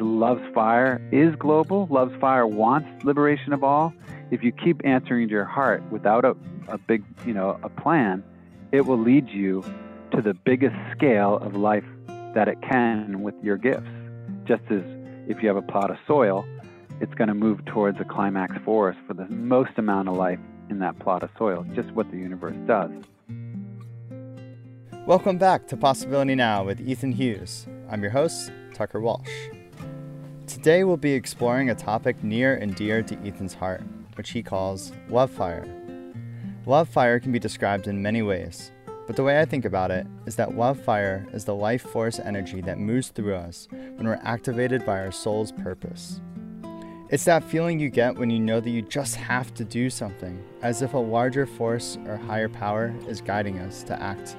love's fire is global. Love's fire wants liberation of all. If you keep answering to your heart without a, a big, you know, a plan, it will lead you to the biggest scale of life that it can with your gifts. Just as if you have a plot of soil, it's going to move towards a climax forest for the most amount of life in that plot of soil, just what the universe does. Welcome back to Possibility Now with Ethan Hughes. I'm your host, Tucker Walsh. Today we'll be exploring a topic near and dear to Ethan's heart, which he calls love fire. Love fire can be described in many ways, but the way I think about it is that love fire is the life force energy that moves through us when we're activated by our soul's purpose. It's that feeling you get when you know that you just have to do something, as if a larger force or higher power is guiding us to act.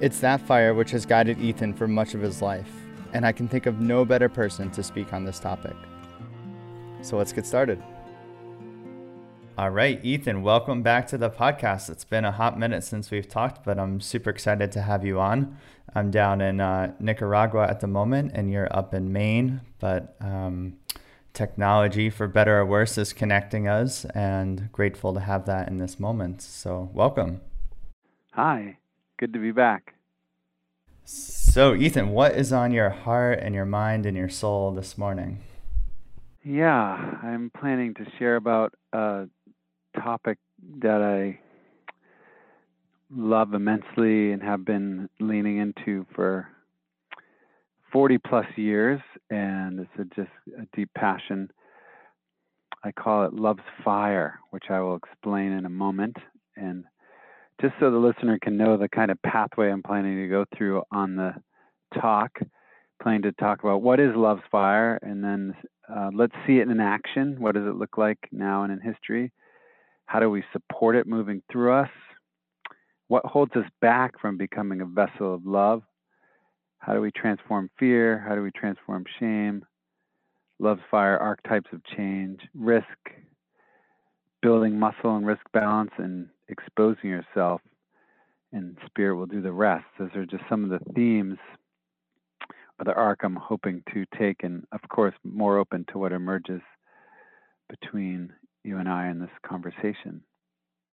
It's that fire which has guided Ethan for much of his life, and I can think of no better person to speak on this topic. So let's get started. All right, Ethan, welcome back to the podcast. It's been a hot minute since we've talked, but I'm super excited to have you on. I'm down in uh, Nicaragua at the moment, and you're up in Maine, but um, technology, for better or worse, is connecting us, and grateful to have that in this moment. So, welcome. Hi, good to be back. So, Ethan, what is on your heart and your mind and your soul this morning? Yeah, I'm planning to share about a topic that I love immensely and have been leaning into for 40 plus years, and it's a, just a deep passion. I call it Love's Fire, which I will explain in a moment. And just so the listener can know the kind of pathway I'm planning to go through on the talk, planning to talk about what is Love's Fire, and then uh, let's see it in action. What does it look like now and in history? How do we support it moving through us? What holds us back from becoming a vessel of love? How do we transform fear? How do we transform shame? Love's fire, archetypes of change, risk, building muscle and risk balance, and exposing yourself, and spirit will do the rest. Those are just some of the themes of the arc I'm hoping to take, and of course, more open to what emerges between you and I in this conversation.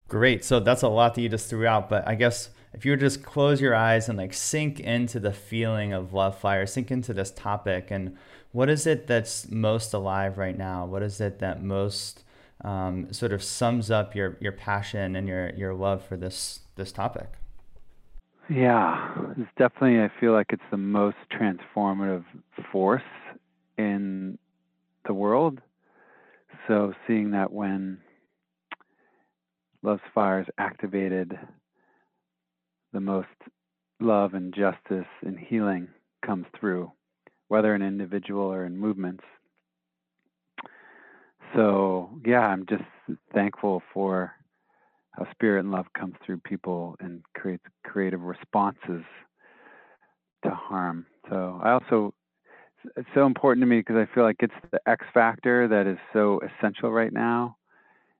Great. So that's a lot that you just threw out, but I guess if you would just close your eyes and like sink into the feeling of love fire, sink into this topic, and what is it that's most alive right now? What is it that most um, sort of sums up your your passion and your your love for this this topic? Yeah, it's definitely. I feel like it's the most transformative force in the world so seeing that when love's fire is activated, the most love and justice and healing comes through, whether in individual or in movements. So yeah, I'm just thankful for how spirit and love comes through people and creates creative responses to harm. So I also it's so important to me because I feel like it's the X factor that is so essential right now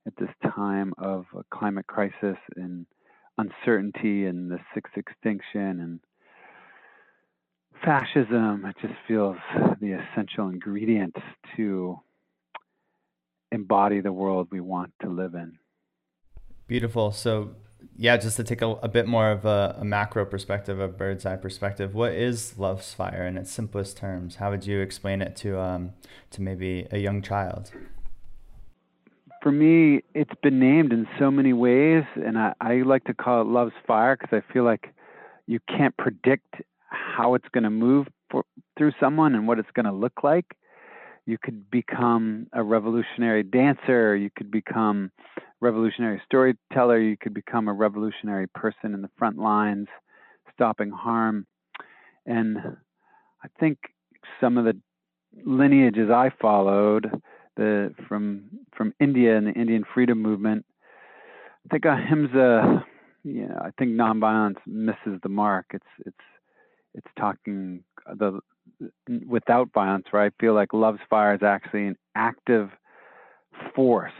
at this time of a climate crisis and uncertainty and the sixth extinction and fascism. It just feels the essential ingredient to embody the world we want to live in. Beautiful. So yeah, just to take a, a bit more of a, a, macro perspective, a bird's eye perspective, what is love's fire in its simplest terms? How would you explain it to um, to maybe a young child? For me, it's been named in so many ways, and I, I like to call it love's fire because I feel like you can't predict how it's going to move for, through someone and what it's going to look like you could become a revolutionary dancer, you could become revolutionary storyteller, you could become a revolutionary person in the front lines, stopping harm. And I think some of the lineages I followed, the from from India and the Indian freedom movement, I think ahimsa, you know, I think nonviolence misses the mark. It's it's it's talking the without violence, where I feel like love's fire is actually an active force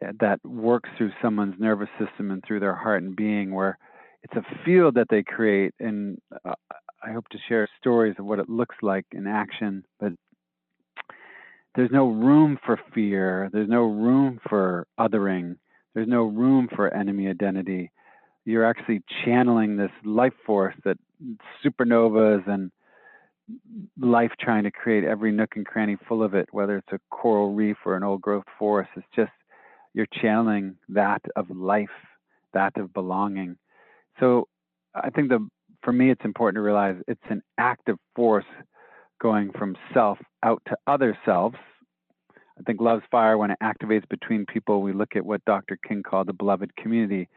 that works through someone's nervous system and through their heart and being, where it's a field that they create. And uh, I hope hope to share stories of what it looks like in action, but there's no room for fear. There's no room for othering. There's no room for enemy identity. You're actually channeling this life force that supernovas and life trying to create every nook and cranny full of it, whether it's a coral reef or an old growth forest. It's just you're channeling that of life, that of belonging. So I think the for me it's important to realize it's an active force going from self out to other selves. I think love's fire when it activates between people, we look at what Dr. King called the beloved community.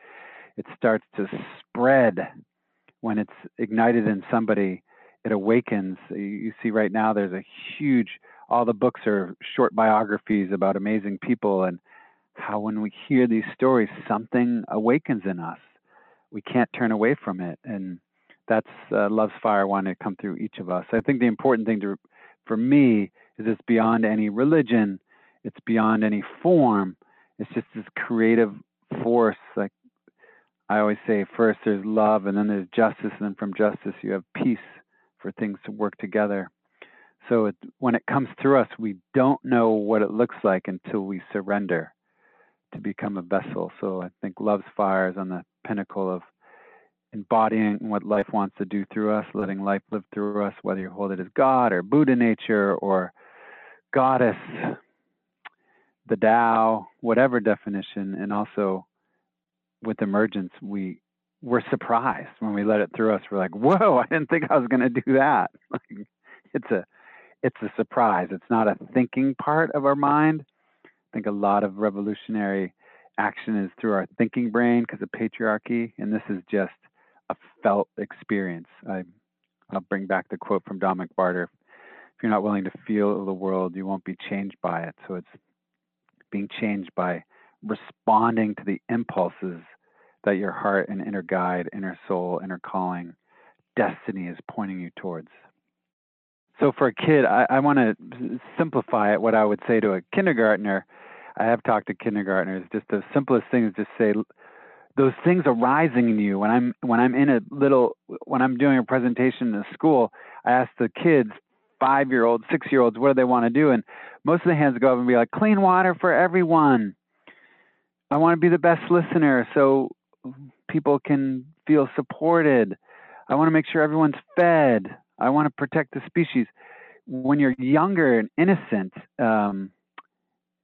It starts to spread when it's ignited in somebody it awakens. You see right now there's a huge all the books are short biographies about amazing people and how when we hear these stories something awakens in us. We can't turn away from it and that's uh, love's fire wanting to come through each of us. I think the important thing to for me is it's beyond any religion, it's beyond any form. It's just this creative force like I always say first there's love and then there's justice and then from justice you have peace for things to work together. So it, when it comes through us, we don't know what it looks like until we surrender to become a vessel. So I think love's fire is on the pinnacle of embodying what life wants to do through us, letting life live through us, whether you hold it as God or Buddha nature or goddess, the Tao, whatever definition, and also with emergence, we we're surprised when we let it through us. We're like, whoa, I didn't think I was going to do that. it's a, it's a surprise. It's not a thinking part of our mind. I think a lot of revolutionary action is through our thinking brain because of patriarchy, and this is just a felt experience. I, I'll bring back the quote from Dominic Barter: "If you're not willing to feel the world, you won't be changed by it." So it's being changed by responding to the impulses that your heart and inner guide, inner soul, inner calling, destiny is pointing you towards. So for a kid, I, I want to simplify it. What I would say to a kindergartner, I have talked to kindergartners. Just the simplest thing is just say, those things arising in you. When I'm when I'm in a little when I'm doing a presentation in a school, I ask the kids, five year olds, six year olds, what do they want to do? And most of the hands go up and be like, clean water for everyone. I want to be the best listener. So people can feel supported. I want to make sure everyone's fed. I want to protect the species. When you're younger and innocent, um,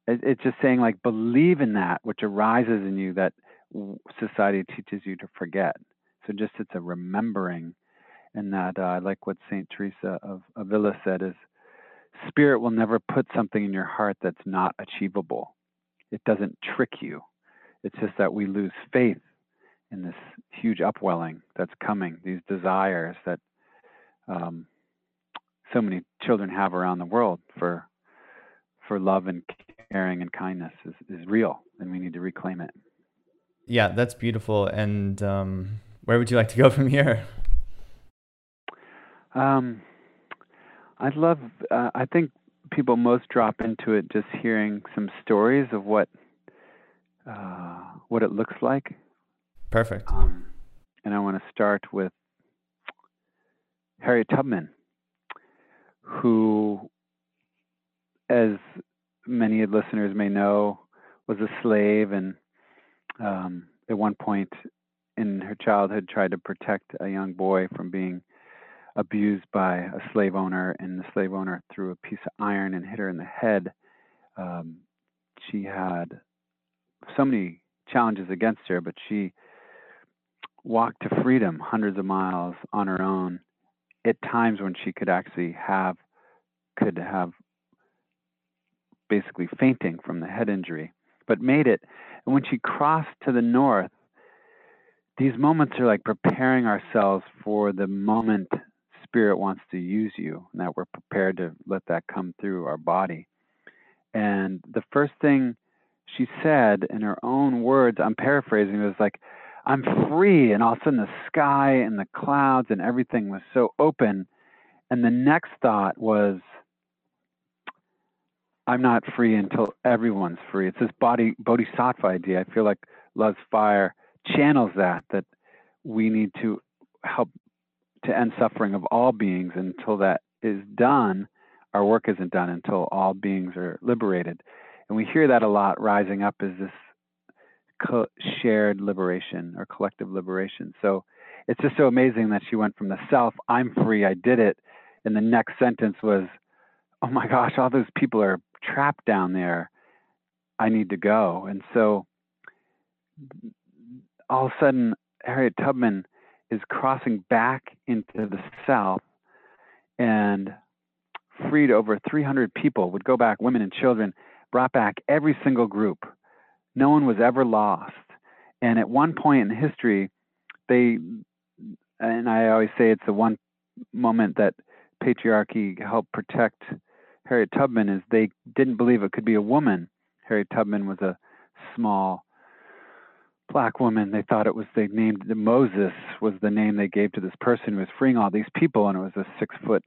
it, it's just saying like believe in that which arises in you that society teaches you to forget. So just it's a remembering, and that uh, I like what Saint Teresa of Avila said is, spirit will never put something in your heart that's not achievable. It doesn't trick you. It's just that we lose faith in this huge upwelling that's coming, these desires that um, so many children have around the world for for love and caring and kindness is, is real, and we need to reclaim it. Yeah, that's beautiful. And um, where would you like to go from here? Um, I'd love. Uh, I think people most drop into it just hearing some stories of what uh, what it looks like Perfect. Um, and I want to start with Harriet Tubman, who, as many listeners may know, was a slave and um, at one point in her childhood tried to protect a young boy from being abused by a slave owner, and the slave owner threw a piece of iron and hit her in the head. Um, she had so many challenges against her, but she walk to freedom hundreds of miles on her own at times when she could actually have could have basically fainting from the head injury but made it. And when she crossed to the north these moments are like preparing ourselves for the moment spirit wants to use you and that we're prepared to let that come through our body. And the first thing she said in her own words i'm paraphrasing was like I'm free. And all of a sudden, the sky and the clouds and everything was so open. And the next thought was, I'm not free until everyone's free. It's this body bodhisattva idea. I feel like Love's Fire channels that, that we need to help to end suffering of all beings. Until that is done, our work isn't done until all beings are liberated. And we hear that a lot rising up as this co- shared liberation or collective liberation. So it's just so amazing that she went from the self, I'm free, I did it. And the next sentence was, oh my gosh, all those people are trapped down there. I need to go. And so all of a sudden, Harriet Tubman is crossing back into the South and freed over 300 people, would go back, women and children, brought back every single group. No one was ever lost. And at one point in history, they, and I always say it's the one moment that patriarchy helped protect Harriet Tubman, is they didn't believe it could be a woman. Harriet Tubman was a small black woman. They thought it was they named Moses was the name they gave to this person who was freeing all these people, and it was a six foot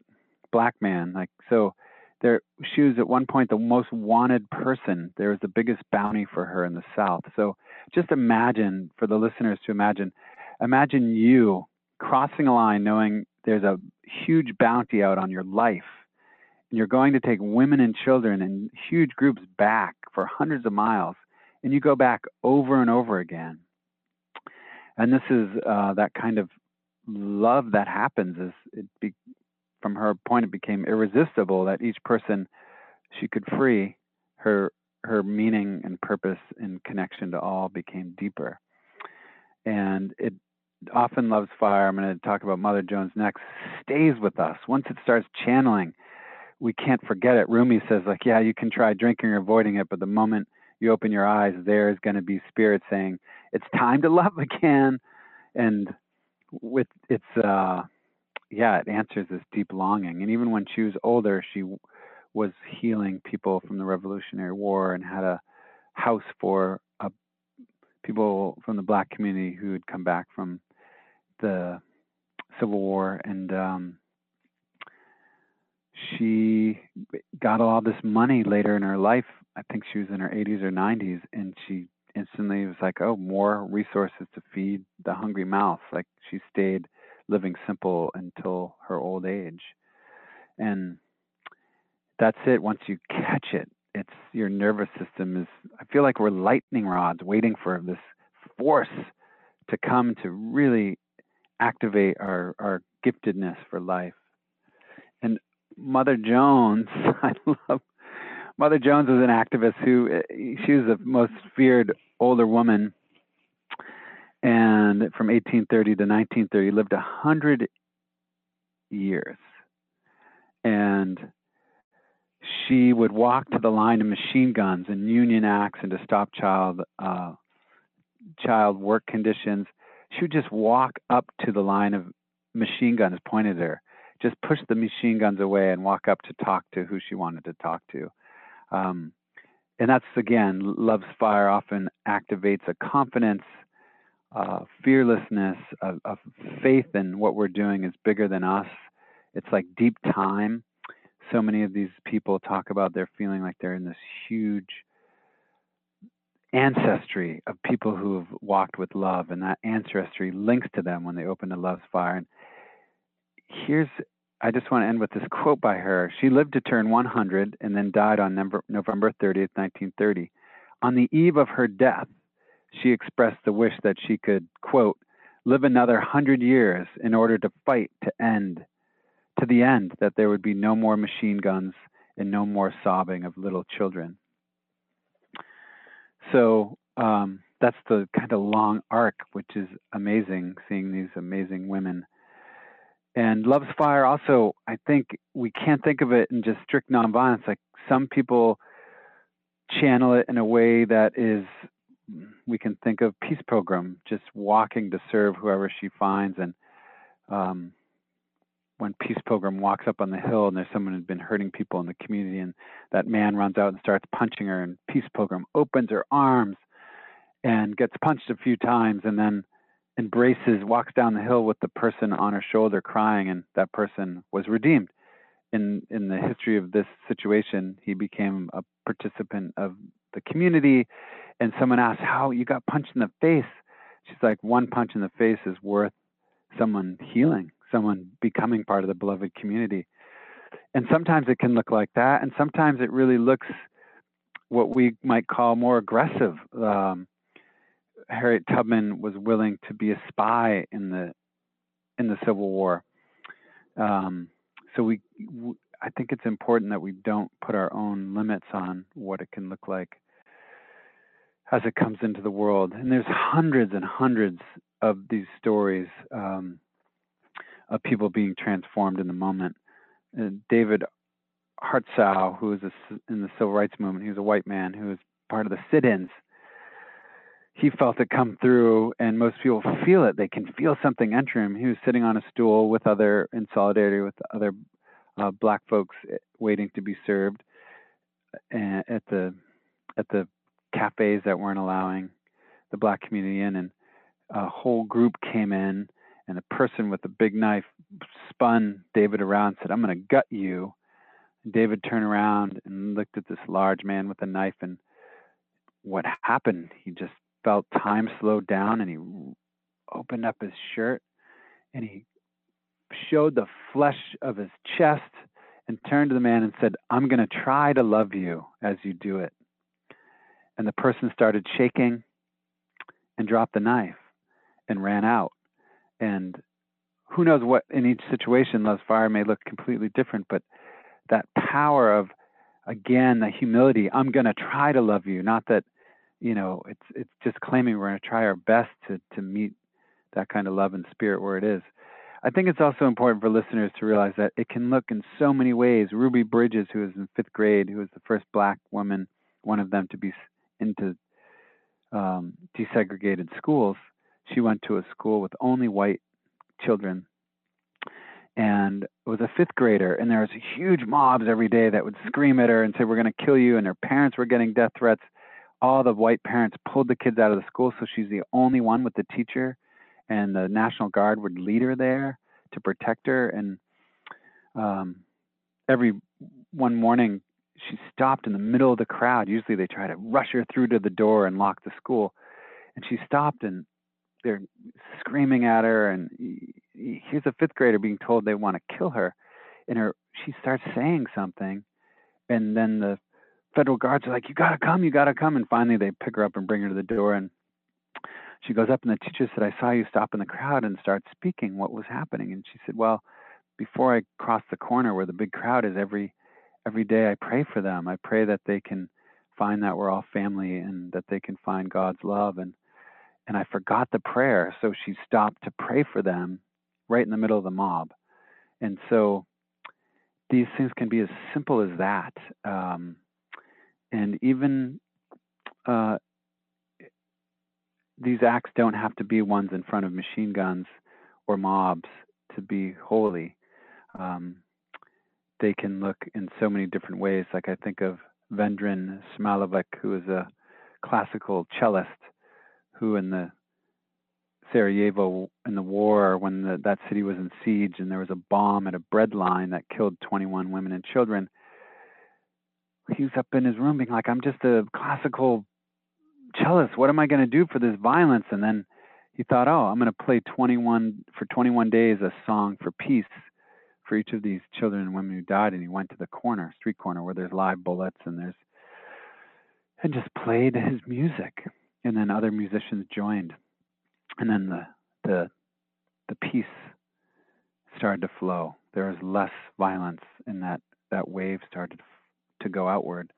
black man. Like so, there she was at one point the most wanted person. There was the biggest bounty for her in the South. So just imagine for the listeners to imagine, imagine you crossing a line, knowing there's a huge bounty out on your life. And you're going to take women and children in huge groups back for hundreds of miles and you go back over and over again. And this is uh, that kind of love that happens. Is it be, from her point, it became irresistible that each person she could free her her meaning and purpose and connection to all became deeper. And it often loves fire. I'm going to talk about Mother Jones next. Stays with us once it starts channeling. We can't forget it. Rumi says, like, yeah, you can try drinking or avoiding it, but the moment you open your eyes, there's going to be spirit saying, "It's time to love again," and with it's uh, yeah, it answers this deep longing. And even when she was older, she was healing people from the Revolutionary War and had a house for people from the black community who had come back from the Civil War and. Um, she got all this money later in her life I think she was in her 80s or 90s, and she instantly was like, "Oh, more resources to feed the hungry mouth." Like she stayed living simple until her old age, and that's it. Once you catch it, it's your nervous system is. I feel like we're lightning rods waiting for this force to come to really activate our our giftedness for life. And Mother Jones, I love Mother Jones was an activist who eh, she was the most feared older woman, and from 1830 to 1930 lived a hundred years, and she would walk to the line of machine guns and Union acts and to stop child uh, child work conditions. She would just walk up to the line of machine guns pointed at her, just push the machine guns away and walk up to talk to who she wanted to talk to. Um, and that's again, love's fire often activates a confidence, uh, fearlessness, of, a faith in what we're doing is bigger than us. It's like deep time. So many of these people talk about they're feeling like they're in this huge ancestry of people who have walked with love, and that ancestry links to them when they open the love's fire. And here's I just want to end with this quote by her. She lived to turn 100 and then died on November 30th, 1930. On the eve of her death, she expressed the wish that she could, quote, live another hundred years in order to fight to end, to the end that there would be no more machine guns and no more sobbing of little children. So um, that's the kind of long arc, which is amazing, seeing these amazing women and Love's Fire also, I think we can't think of it in just strict nonviolence. Like some people channel it in a way that is, we can think of Peace Pilgrim, just walking to serve whoever she finds. And um, when Peace Pilgrim walks up on the hill and there's someone who's been hurting people in the community, and that man runs out and starts punching her, and Peace Pilgrim opens her arms and gets punched a few times, and then embraces, walks down the hill with the person on her shoulder crying, and that person was redeemed. In in the history of this situation, he became a participant of the community. And someone asked, "How you got punched in the face?" She's like, "One punch in the face is worth someone healing, someone becoming part of the beloved community. And sometimes it can look like that, and sometimes it really looks what we might call more aggressive. Um, Harriet Tubman was willing to be a spy in the in the Civil War. Um, so we, I think it's important that we don't put our own limits on what it can look like as it comes into the world. And there's hundreds and hundreds of these stories um, of people being transformed in the moment. Uh, David Hartsough, who was a, in the civil rights movement, he was a white man who was part of the sit-ins. He felt it come through, and most people feel it. They can feel something enter him. He was sitting on a stool with other, in solidarity with other uh, black folks eh, waiting to be served eh, at the at the cafes that weren't allowing the black community in, and a whole group came in, and a person with a big knife spun David around, and said, "I'm going to gut you." David turned around and looked at this large man with a knife, and what happened? He just felt time slowed down, and he opened up his shirt, and he showed the flesh of his chest and turned to the man and said, I'm going to try to love you as you do it. And the person started shaking and dropped the knife and ran out. And who knows what in each situation, love's fire may look completely different, but that power of, again, the humility, I'm going to try to love you, not that, you know, it's, it's just claiming we're going to try our best to, to meet that kind of love and spirit where it is. I think it's also important for listeners to realize that it can look in so many ways. Ruby Bridges, who was in fifth grade, who was the first black woman, one of them to be into um, desegregated schools, she went to a school with only white children and was a fifth grader. And there was huge mobs every day that would scream at her and say, We're going to kill you. And her parents were getting death threats. All the white parents pulled the kids out of the school, so she's the only one with the teacher and the National Guard would lead her there to protect her. And um, every one morning, she stopped in the middle of the crowd. Usually, they try to rush her through to the door and lock the school, and she stopped and they're screaming at her. And here's a fifth grader being told they want to kill her, and her she starts saying something, and then the federal guards are like, "You gotta come, you gotta come!" And finally, they pick her up and bring her to the door and she goes up and the teacher said, I saw you stop in the crowd and start speaking. What was happening? And she said, Well, before I cross the corner where the big crowd is every every day I pray for them. I pray that they can find that we're all family and that they can find God's love and and I forgot the prayer, so she stopped to pray for them right in the middle of the mob. And so these things can be as simple as that. Um, and even uh, these acts don't have to be ones in front of machine guns or mobs to be holy. Um, they can look in so many different ways. Like I think of Vedran Smailovic, who is a classical cellist, who in the Sarajevo in the war, when the, that city was in siege and there was a bomb at a bread line that killed 21 women and children, he was up in his room being like, "I'm just a classical cellist, what am I going to do for this violence? And then he thought, oh, I'm going to play 21 for 21 days a song for peace for each of these children and women who died. And he went to the corner, street corner, where there's live bullets and there's, and just played his music. And then other musicians joined. And then the, the, the peace started to flow. There was less violence, and that, that wave started to go outward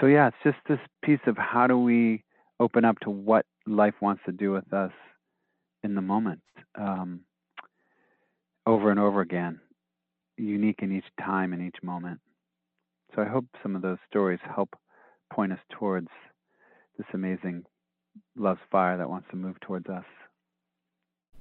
so yeah, it's just this piece of how do we open up to what life wants to do with us in the moment, um, over and over again, unique in each time and each moment. So I hope some of those stories help point us towards this amazing love's fire that wants to move towards us.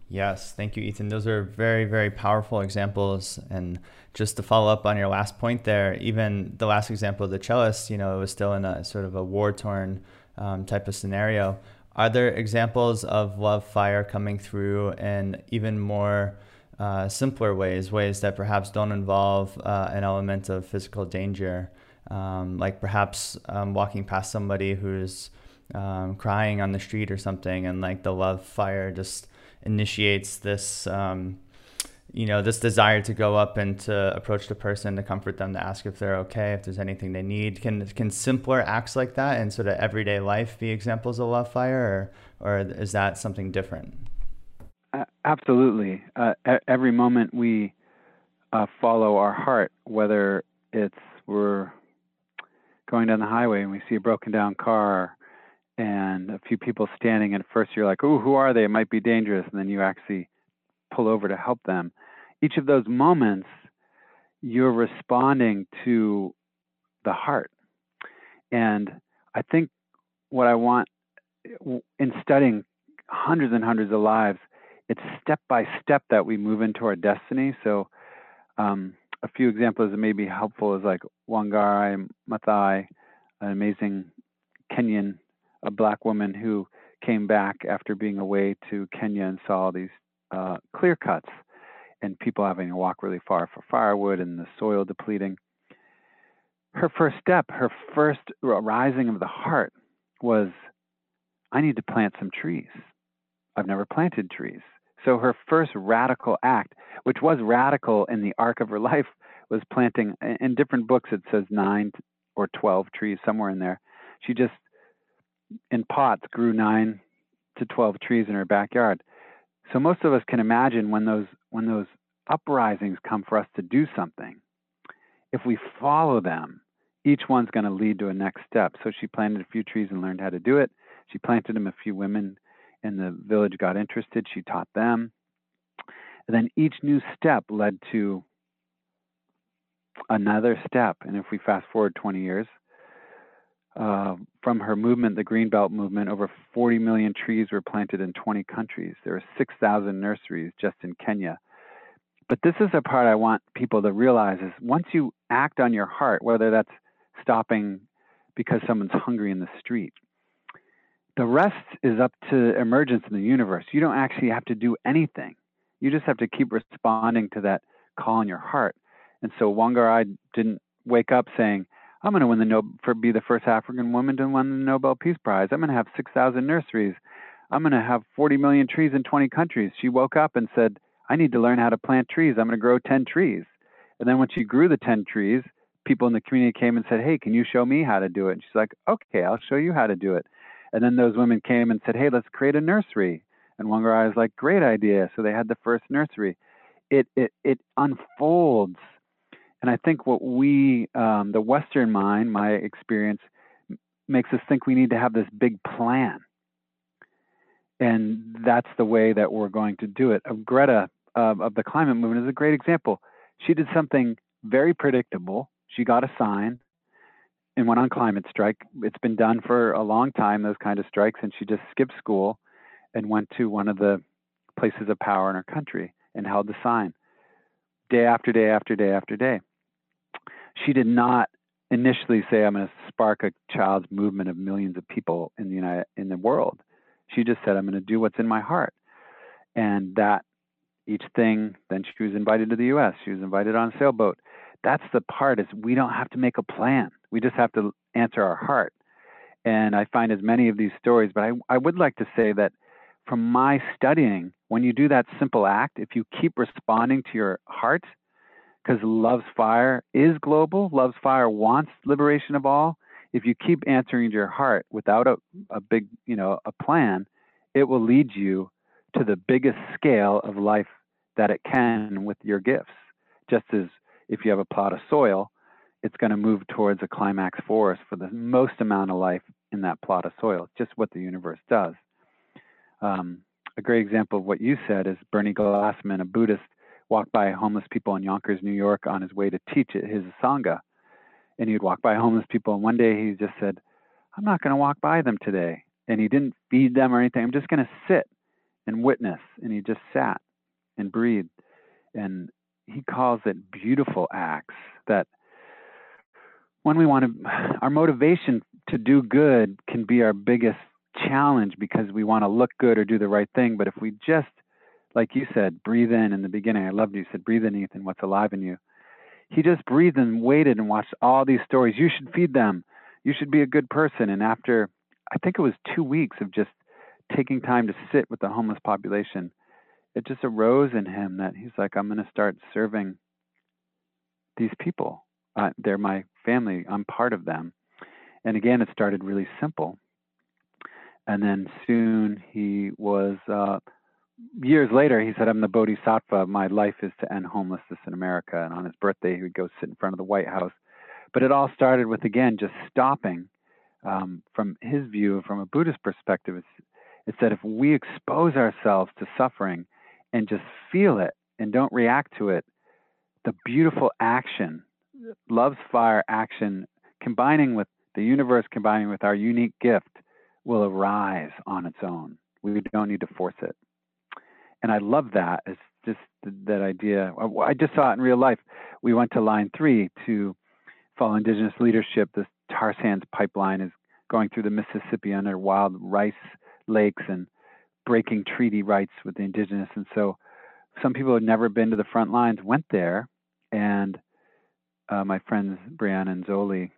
Yes, thank you, Ethan. Those are very, very powerful examples. And just to follow up on your last point there, even the last example of the cellist, you know, it was still in a sort of a war torn um, type of scenario. Are there examples of love fire coming through in even more uh, simpler ways, ways that perhaps don't involve uh, an element of physical danger? Um, like perhaps um, walking past somebody who's um, crying on the street or something, and like the love fire just initiates this um, you know, this desire to go up and to approach the person, to comfort them, to ask if they're okay, if there's anything they need. Can can simpler acts like that in sort of everyday life be examples of love fire, or or is that something different? Uh, absolutely. Uh, every moment we uh, follow our heart, whether it's we're going down the highway and we see a broken down car and a few people standing, and first you're like, "Oh, who are they? It might be dangerous," and then you actually pull over to help them. Each of those moments, you're responding to the heart. And I think what I want in studying hundreds and hundreds of lives, it's step by step that we move into our destiny. So, um, a few examples that may be helpful is like Wangari Maathai, an amazing Kenyan, a black woman who came back after being away to Kenya and saw these uh, clear cuts and people having to walk really far for firewood and the soil depleting. Her first step, her first rising of the heart was, I need to plant some trees. I've never planted trees. So her first radical act, which was radical in the arc of her life, was planting, in different books it says nine or 12 trees, somewhere in there. She just, in pots, grew nine to 12 trees in her backyard. So most of us can imagine when those when those uprisings come for us to do something, if we follow them, each one's going to lead to a next step. So she planted a few trees and learned how to do it. She planted them. A few women in the village got interested. She taught them. And then each new step led to another step. And if we fast forward 20 years, uh, from her movement, the Greenbelt movement, over 40 million trees were planted in 20 countries. There are 6,000 nurseries just in Kenya. But this is the part I want people to realize is once you act on your heart, whether that's stopping because someone's hungry in the street, the rest is up to emergence in the universe. You don't actually have to do anything. You just have to keep responding to that call in your heart. And so Wangari didn't wake up saying, I'm going to win the no- for be the first African woman to win the Nobel Peace Prize. I'm going to have 6,000 nurseries. I'm going to have 40 million trees in 20 countries. She woke up and said, I need to learn how to plant trees. I'm going to grow 10 trees. And then when she grew the 10 trees, people in the community came and said, Hey, can you show me how to do it? And she's like, Okay, I'll show you how to do it. And then those women came and said, Hey, let's create a nursery. And one Wangari was like, Great idea. So they had the first nursery. It it it unfolds and I think what we, um, the Western mind, my experience, makes us think we need to have this big plan. And that's the way that we're going to do it. Greta uh, of the climate movement is a great example. She did something very predictable. She got a sign and went on climate strike. It's been done for a long time, those kind of strikes, and she just skipped school and went to one of the places of power in her country and held the sign day after day after day after day she did not initially say, "I'm going to spark a child's movement of millions of people in the United in the world." She just said, "I'm going to do what's in my heart," and that each thing. Then she was invited to the U.S. She was invited on a sailboat. That's the part is we don't have to make a plan. We just have to answer our heart. And I find as many of these stories, but I, I would like to say that from my studying, when you do that simple act, if you keep responding to your heart, because Love's Fire is global. Love's Fire wants liberation of all. If you keep answering your heart without a, a big, you know, a plan, it will lead you to the biggest scale of life that it can with your gifts. Just as if you have a plot of soil, it's going to move towards a climax forest for the most amount of life in that plot of soil. It's just what the universe does. Um, a great example of what you said is Bernie Glassman, a Buddhist walked by homeless people in Yonkers, New York, on his way to teach at his sangha, and he'd walk by homeless people. And one day he just said, "I'm not going to walk by them today," and he didn't feed them or anything. I'm just going to sit and witness. And he just sat and breathed, and he calls it beautiful acts that when we want to our motivation to do good can be our biggest challenge because we want to look good or do the right thing but if we just like you said, breathe in in the beginning. I loved you. you said, breathe in, Ethan, what's alive in you. He just breathed and waited and watched all these stories. You should feed them. You should be a good person. And after, I think it was two weeks of just taking time to sit with the homeless population it just arose in him that he's like, I'm going to start serving these people. Uh, they're my family. I'm part of them. And again, it started really simple. And then soon he was, uh, years later, he said, I'm the Bodhisattva. My life is to end homelessness in America. And on his birthday, he would go sit in front of the White House. But it all started with, again, just stopping um, from his view, from a Buddhist perspective. It's, it's that if we expose ourselves to suffering and just feel it and don't react to it, the beautiful action, love's fire action, combining with the universe, combining with our unique gift, will arise on its own. We don't need to force it. And I love that. It's just that idea. I just saw it in real life. We went to line three to follow indigenous leadership. This tar sands pipeline is going through the Mississippi under wild rice lakes and breaking treaty rights with the indigenous. And so some people who had never been to the front lines went there, and uh, my friends Brianna and Zoli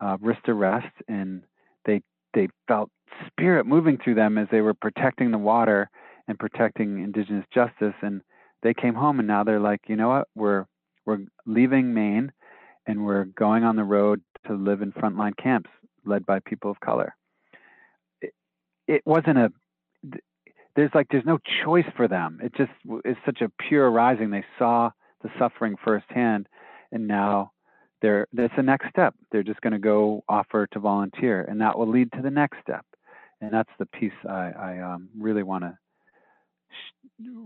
uh, risked arrest, and they they felt spirit moving through them as they were protecting the water and protecting indigenous justice. And they came home, and now they're like, you know what, we're we're leaving Maine, and we're going on the road to live in frontline camps led by people of color. It, it wasn't a there's like there's no choice for them. It just is such a pure rising. They saw the suffering firsthand, and now they're that's the next step. They're just going to go offer to volunteer, and that will lead to the next step. And that's the piece I, I um, really want to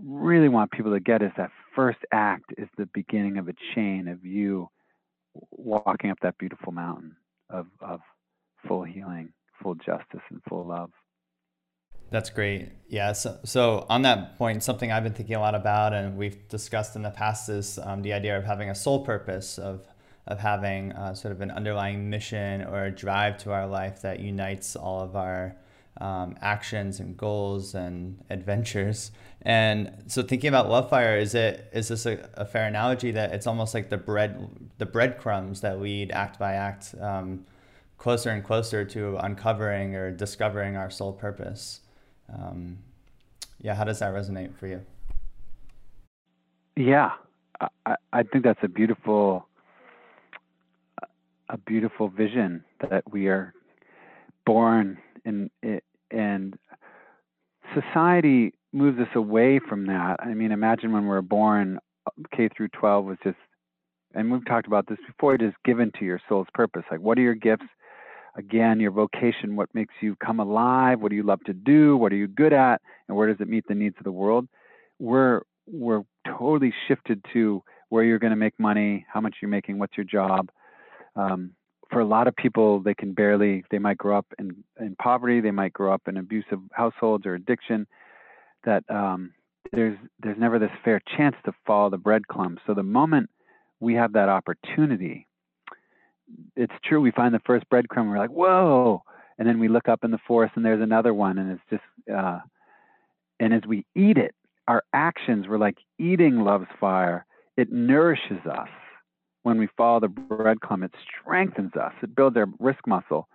really want people to get is that first act is the beginning of a chain of you walking up that beautiful mountain of of full healing, full justice, and full love. That's great. Yeah. So, so on that point, something I've been thinking a lot about, and we've discussed in the past, is um, the idea of having a soul purpose, of of having uh, sort of an underlying mission or a drive to our life that unites all of our um, actions and goals and adventures. And so, thinking about love fire, is it is this a, a fair analogy that it's almost like the bread the breadcrumbs that lead act by act um, closer and closer to uncovering or discovering our soul purpose? Um, yeah, how does that resonate for you? Yeah, I, I think that's a beautiful, a beautiful vision that we are born in, and society moves us away from that. I mean, imagine when we're born, K through 12 was just, and we've talked about this before, just given to your soul's purpose. Like, what are your gifts? again, your vocation, what makes you come alive, what do you love to do, what are you good at, and where does it meet the needs of the world? We're we're totally shifted to where you're going to make money, how much you're making, what's your job. Um, for a lot of people, they can barely, they might grow up in, in poverty, they might grow up in abusive households or addiction. That um, there's there's never this fair chance to follow the breadcrumbs. So the moment we have that opportunity, it's true. We find the first breadcrumb, we're like, whoa, and then we look up in the forest and there's another one, and it's just, uh, and as we eat it, our actions were like eating love's fire. It nourishes us when we follow the breadcrumb. It strengthens us. It builds our risk muscle,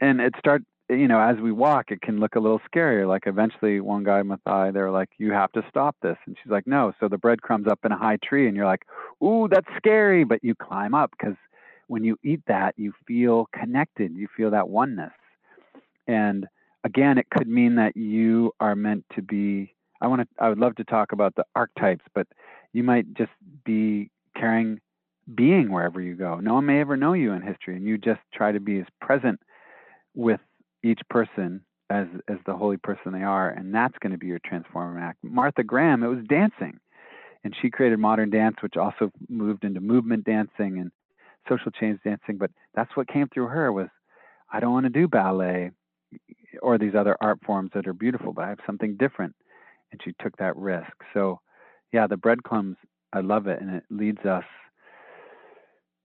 and it start. You know, as we walk, it can look a little scarier. Like eventually, one guy, Maathai, they're like, "You have to stop this," and she's like, "No." So the breadcrumb's up in a high tree, and you're like, "Ooh, that's scary," but you climb up because when you eat that, you feel connected, you feel that oneness. And again, it could mean that you are meant to be. I want to. I would love to talk about the archetypes, but you might just be carrying being wherever you go. No one may ever know you in history, and you just try to be as present with each person as as the holy person they are, and that's going to be your transforming act. Martha Graham, it was dancing, and she created modern dance, which also moved into movement dancing and social change dancing, but that's what came through her was I don't want to do ballet or these other art forms that are beautiful, but I have something different. And she took that risk. So yeah, the breadcrumbs, I love it. And it leads us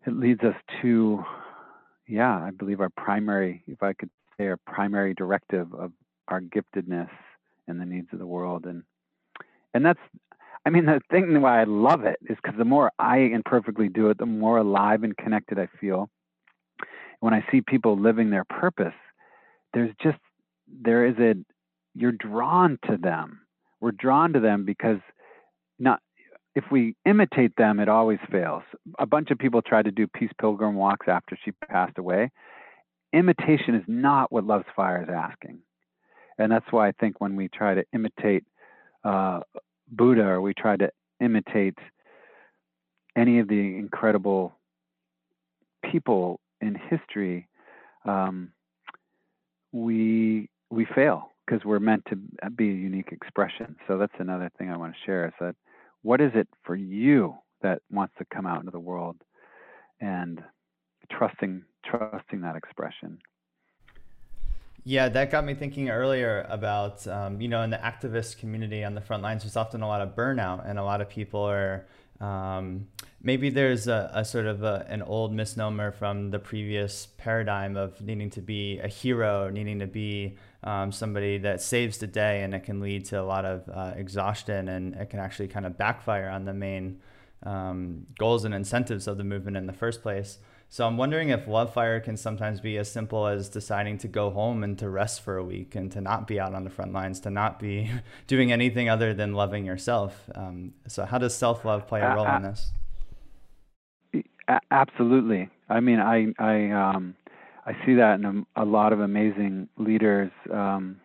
it leads us to yeah, I believe our primary, if I could say our primary directive of our giftedness and the needs of the world. And and that's I mean, the thing why I love it is because the more I imperfectly do it, the more alive and connected I feel. When I see people living their purpose, there's just, there is a, you're drawn to them we're drawn to them because not if we imitate them, it always fails. A bunch of people tried to do peace pilgrim walks after she passed away. Imitation is not what Love's Fire is asking. And that's why I think when we try to imitate uh, Buddha or we try to imitate any of the incredible people in history, um, we we fail because we're meant to be a unique expression. So that's another thing I want to share is that what is it for you that wants to come out into the world and trusting trusting that expression. Yeah, that got me thinking earlier about, um, you know, in the activist community on the front lines, there's often a lot of burnout, and a lot of people are um, maybe there's a, a sort of a, an old misnomer from the previous paradigm of needing to be a hero, needing to be um, somebody that saves the day, and it can lead to a lot of uh, exhaustion, and it can actually kind of backfire on the main um, goals and incentives of the movement in the first place. So I'm wondering if love fire can sometimes be as simple as deciding to go home and to rest for a week and to not be out on the front lines, to not be doing anything other than loving yourself. Um, so how does self love play a role uh, in this? Absolutely. I mean, I I um, I see that in a, a lot of amazing leaders. Um,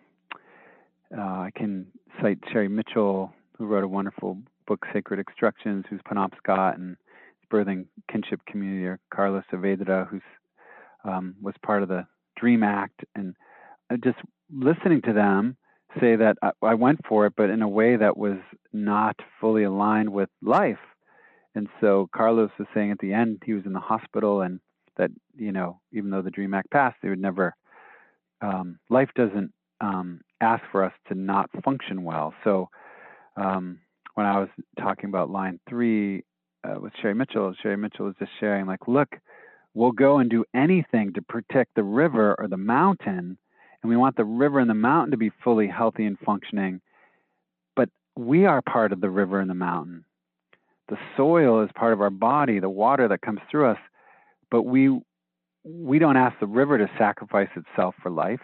uh, I can cite Sherri Mitchell, who wrote a wonderful book, Sacred Instructions, who's Penobscot, and birthing kinship community, or Carlos Saavedra, who um, was part of the Dream Act, and just listening to them say that I, I went for it, but in a way that was not fully aligned with life. And so Carlos was saying at the end he was in the hospital, and that you know even though the Dream Act passed, they would never. Um, life doesn't um, ask for us to not function well. So um, when I was talking about line three, uh, with Sherri Mitchell. Sherri Mitchell was just sharing, like, look, we'll go and do anything to protect the river or the mountain, and we want the river and the mountain to be fully healthy and functioning. But we are part of the river and the mountain. The soil is part of our body, the water that comes through us, but we we don't ask the river to sacrifice itself for life.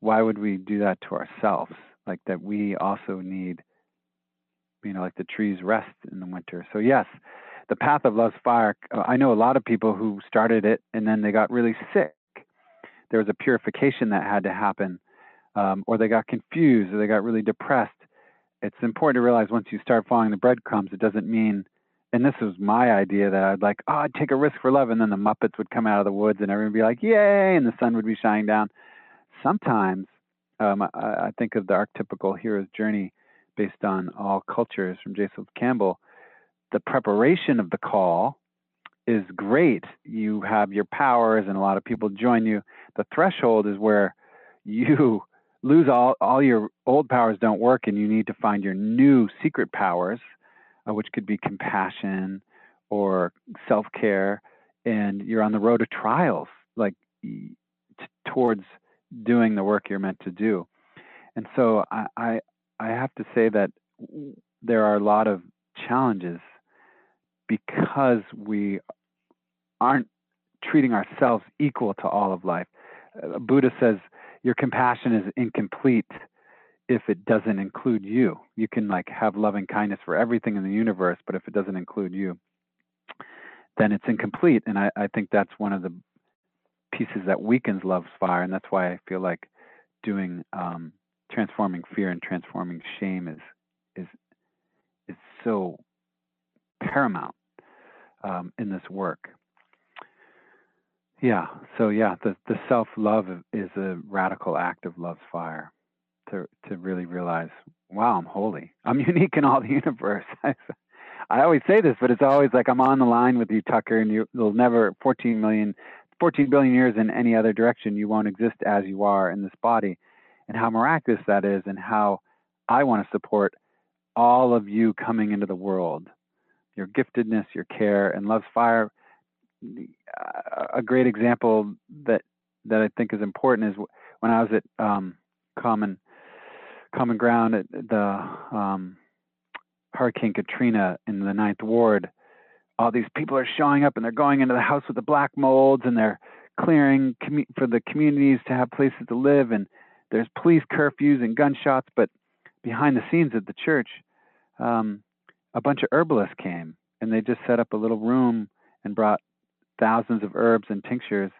Why would we do that to ourselves? Like that we also need you know, like the trees rest in the winter. So yes, the path of love's fire. Uh, I know a lot of people who started it and then they got really sick. There was a purification that had to happen, um, or they got confused, or they got really depressed. It's important to realize once you start following the breadcrumbs, it doesn't mean. And this was my idea that I'd like, oh, I'd take a risk for love, and then the Muppets would come out of the woods, and everyone would be like, yay, and the sun would be shining down. Sometimes, um, I, I think of the archetypical hero's journey based on all cultures from Joseph Campbell, the preparation of the call is great. You have your powers, and a lot of people join you. The threshold is where you lose all, all your old powers don't work, and you need to find your new secret powers, uh, which could be compassion or self care. And you're on the road to trials, like t- towards doing the work you're meant to do. And so I, I, I have to say that there are a lot of challenges because we aren't treating ourselves equal to all of life. Uh, Buddha says your compassion is incomplete if it doesn't include you. You can like have loving kindness for everything in the universe, but if it doesn't include you, then it's incomplete. And I, I think that's one of the pieces that weakens love's fire, and that's why I feel like doing um, transforming fear and transforming shame is is is so paramount um, in this work. Yeah, so yeah, the the self love is a radical act of love's fire to to really realize, wow, I'm holy. I'm unique in all the universe. I always say this, but it's always like I'm on the line with you, Tucker, and you, will never 14 million, 14 billion years in any other direction. You won't exist as you are in this body and how miraculous that is, and how I want to support all of you coming into the world, your giftedness, your care, and love's fire. A great example that that I think is important is when I was at um, Common Common Ground at the um, Hurricane Katrina in the Ninth Ward. All these people are showing up and they're going into the house with the black molds and they're clearing for the communities to have places to live and there's police curfews and gunshots, but behind the scenes at the church, um, a bunch of herbalists came and they just set up a little room and brought thousands of herbs and tinctures,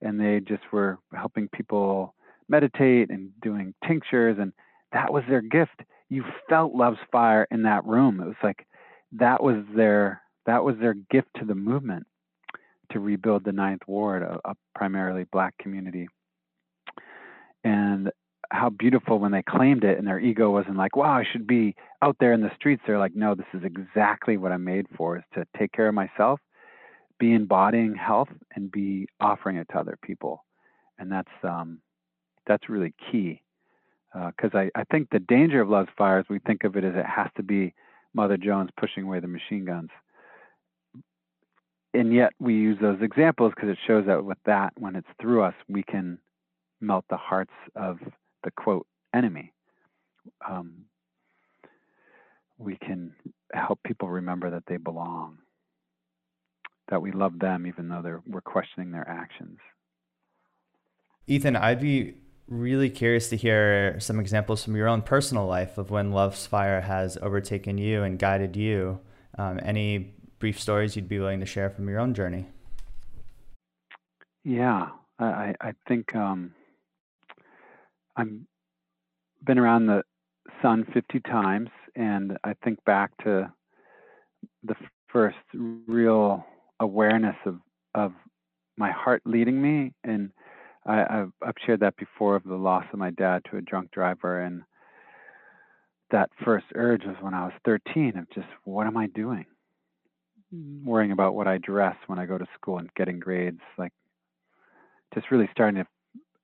and they just were helping people meditate and doing tinctures, and that was their gift. You felt love's fire in that room. It was like that was their that was their gift to the movement to rebuild the Ninth Ward, a, a primarily black community. And how beautiful when they claimed it and their ego wasn't like, wow, I should be out there in the streets. They're like, no, this is exactly what I'm made for is to take care of myself, be embodying health and be offering it to other people. And that's um, that's really key. Because uh, I, I think the danger of Love's Fire is we think of it as it has to be Mother Jones pushing away the machine guns. And yet we use those examples because it shows that with that, when it's through us, we can melt the hearts of the quote enemy. Um, we can help people remember that they belong, that we love them even though we're questioning their actions. Ethan, I'd be really curious to hear some examples from your own personal life of when love's fire has overtaken you and guided you. Um, any brief stories you'd be willing to share from your own journey? Yeah, I, I think um, I'm been around the sun 50 times, and I think back to the first real awareness of of my heart leading me, and I, have I've shared that before of the loss of my dad to a drunk driver, and that first urge was when I was 13 of just what am I doing? Worrying about what I dress when I go to school and getting grades, like just really starting to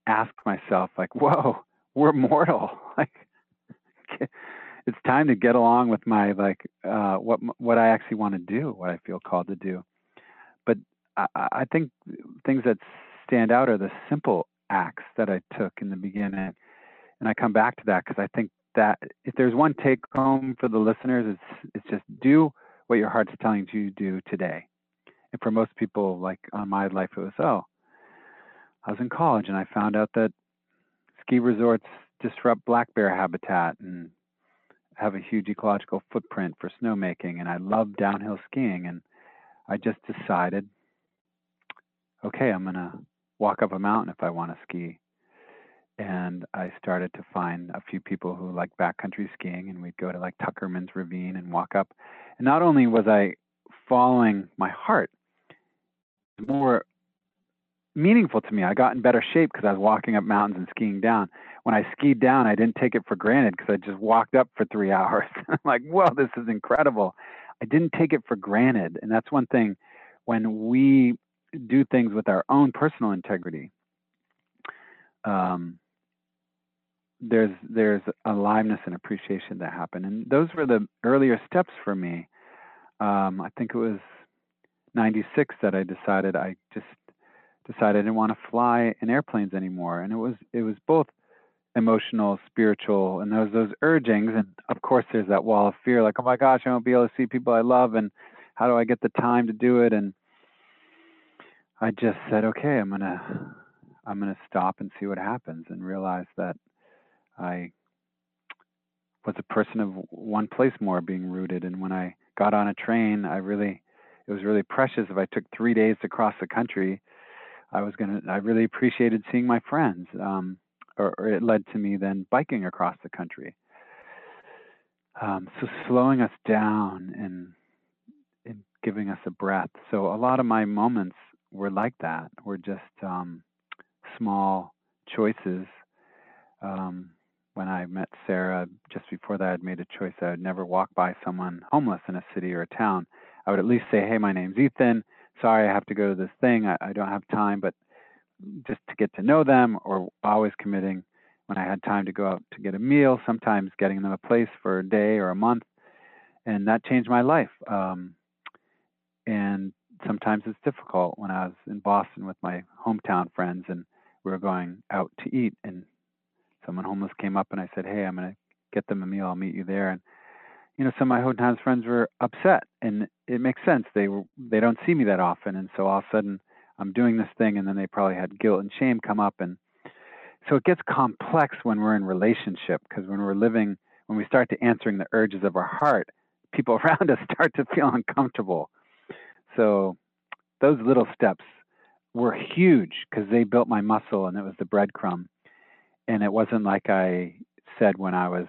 ask myself, like, whoa, we're mortal. Like, it's time to get along with my like uh, what what I actually want to do, what I feel called to do. But I, I think things that stand out are the simple acts that I took in the beginning, and I come back to that because I think that if there's one take home for the listeners, it's it's just do what your heart's telling you to do today. And for most people, like on my life, it was oh, I was in college and I found out that ski resorts disrupt black bear habitat and have a huge ecological footprint for snowmaking. And I love downhill skiing. And I just decided, okay, I'm going to walk up a mountain if I want to ski. And I started to find a few people who like backcountry skiing, and we'd go to like Tuckerman's Ravine and walk up. And not only was I following my heart, more meaningful to me. I got in better shape because I was walking up mountains and skiing down. When I skied down, I didn't take it for granted because I just walked up for three hours. I'm like, whoa, this is incredible. I didn't take it for granted. And that's one thing when we do things with our own personal integrity. Um, there's there's aliveness and appreciation that happen, and those were the earlier steps for me. Um, I think it was '96 that I decided I just decided I didn't want to fly in airplanes anymore. And it was it was both emotional, spiritual, and was those urgings. And of course, there's that wall of fear, like, oh my gosh, I won't be able to see people I love, and how do I get the time to do it? And I just said, okay, I'm gonna I'm gonna stop and see what happens, and realize that I was a person of one place more being rooted. And when I got on a train, I really it was really precious if I took three days to cross the country I was gonna. I really appreciated seeing my friends, um, or, or, it led to me then biking across the country. Um, so slowing us down and and giving us a breath. So a lot of my moments were like that. Were just um, small choices. Um, when I met Sarah, just before that, I'd made a choice I would never walk by someone homeless in a city or a town. I would at least say, "Hey, my name's Ethan sorry, I have to go to this thing. I, I don't have time, but just to get to know them or always committing when I had time to go out to get a meal, sometimes getting them a place for a day or a month. And that changed my life. Um, and sometimes it's difficult when I was in Boston with my hometown friends and we were going out to eat and someone homeless came up and I said, Hey, I'm going to get them a meal. I'll meet you there. And you know, some of my hometown's friends were upset, and it makes sense. They were they don't see me that often, and so all of a sudden I'm doing this thing, and then they probably had guilt and shame come up, and so it gets complex when we're in relationship because when we're living when we start to answering the urges of our heart, people around us start to feel uncomfortable. So those little steps were huge because they built my muscle and it was the breadcrumb. And it wasn't like I said when I was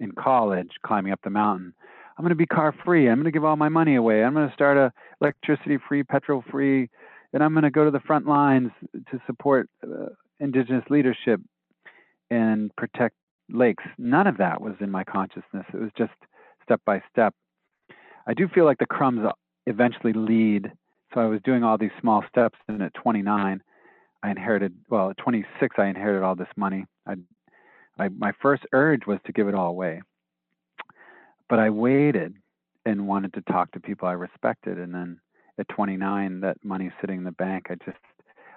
in college climbing up the mountain, I'm going to be car free. I'm going to give all my money away. I'm going to start a electricity free, petrol free, and I'm going to go to the front lines to support uh, indigenous leadership and protect lakes. None of that was in my consciousness. It was just step by step. I do feel like the crumbs eventually lead. So I was doing all these small steps, and at 29, I inherited. Well, at 26, I inherited all this money. I, I my first urge was to give it all away, but I waited and wanted to talk to people I respected, and then at 29, that money sitting in the bank, I just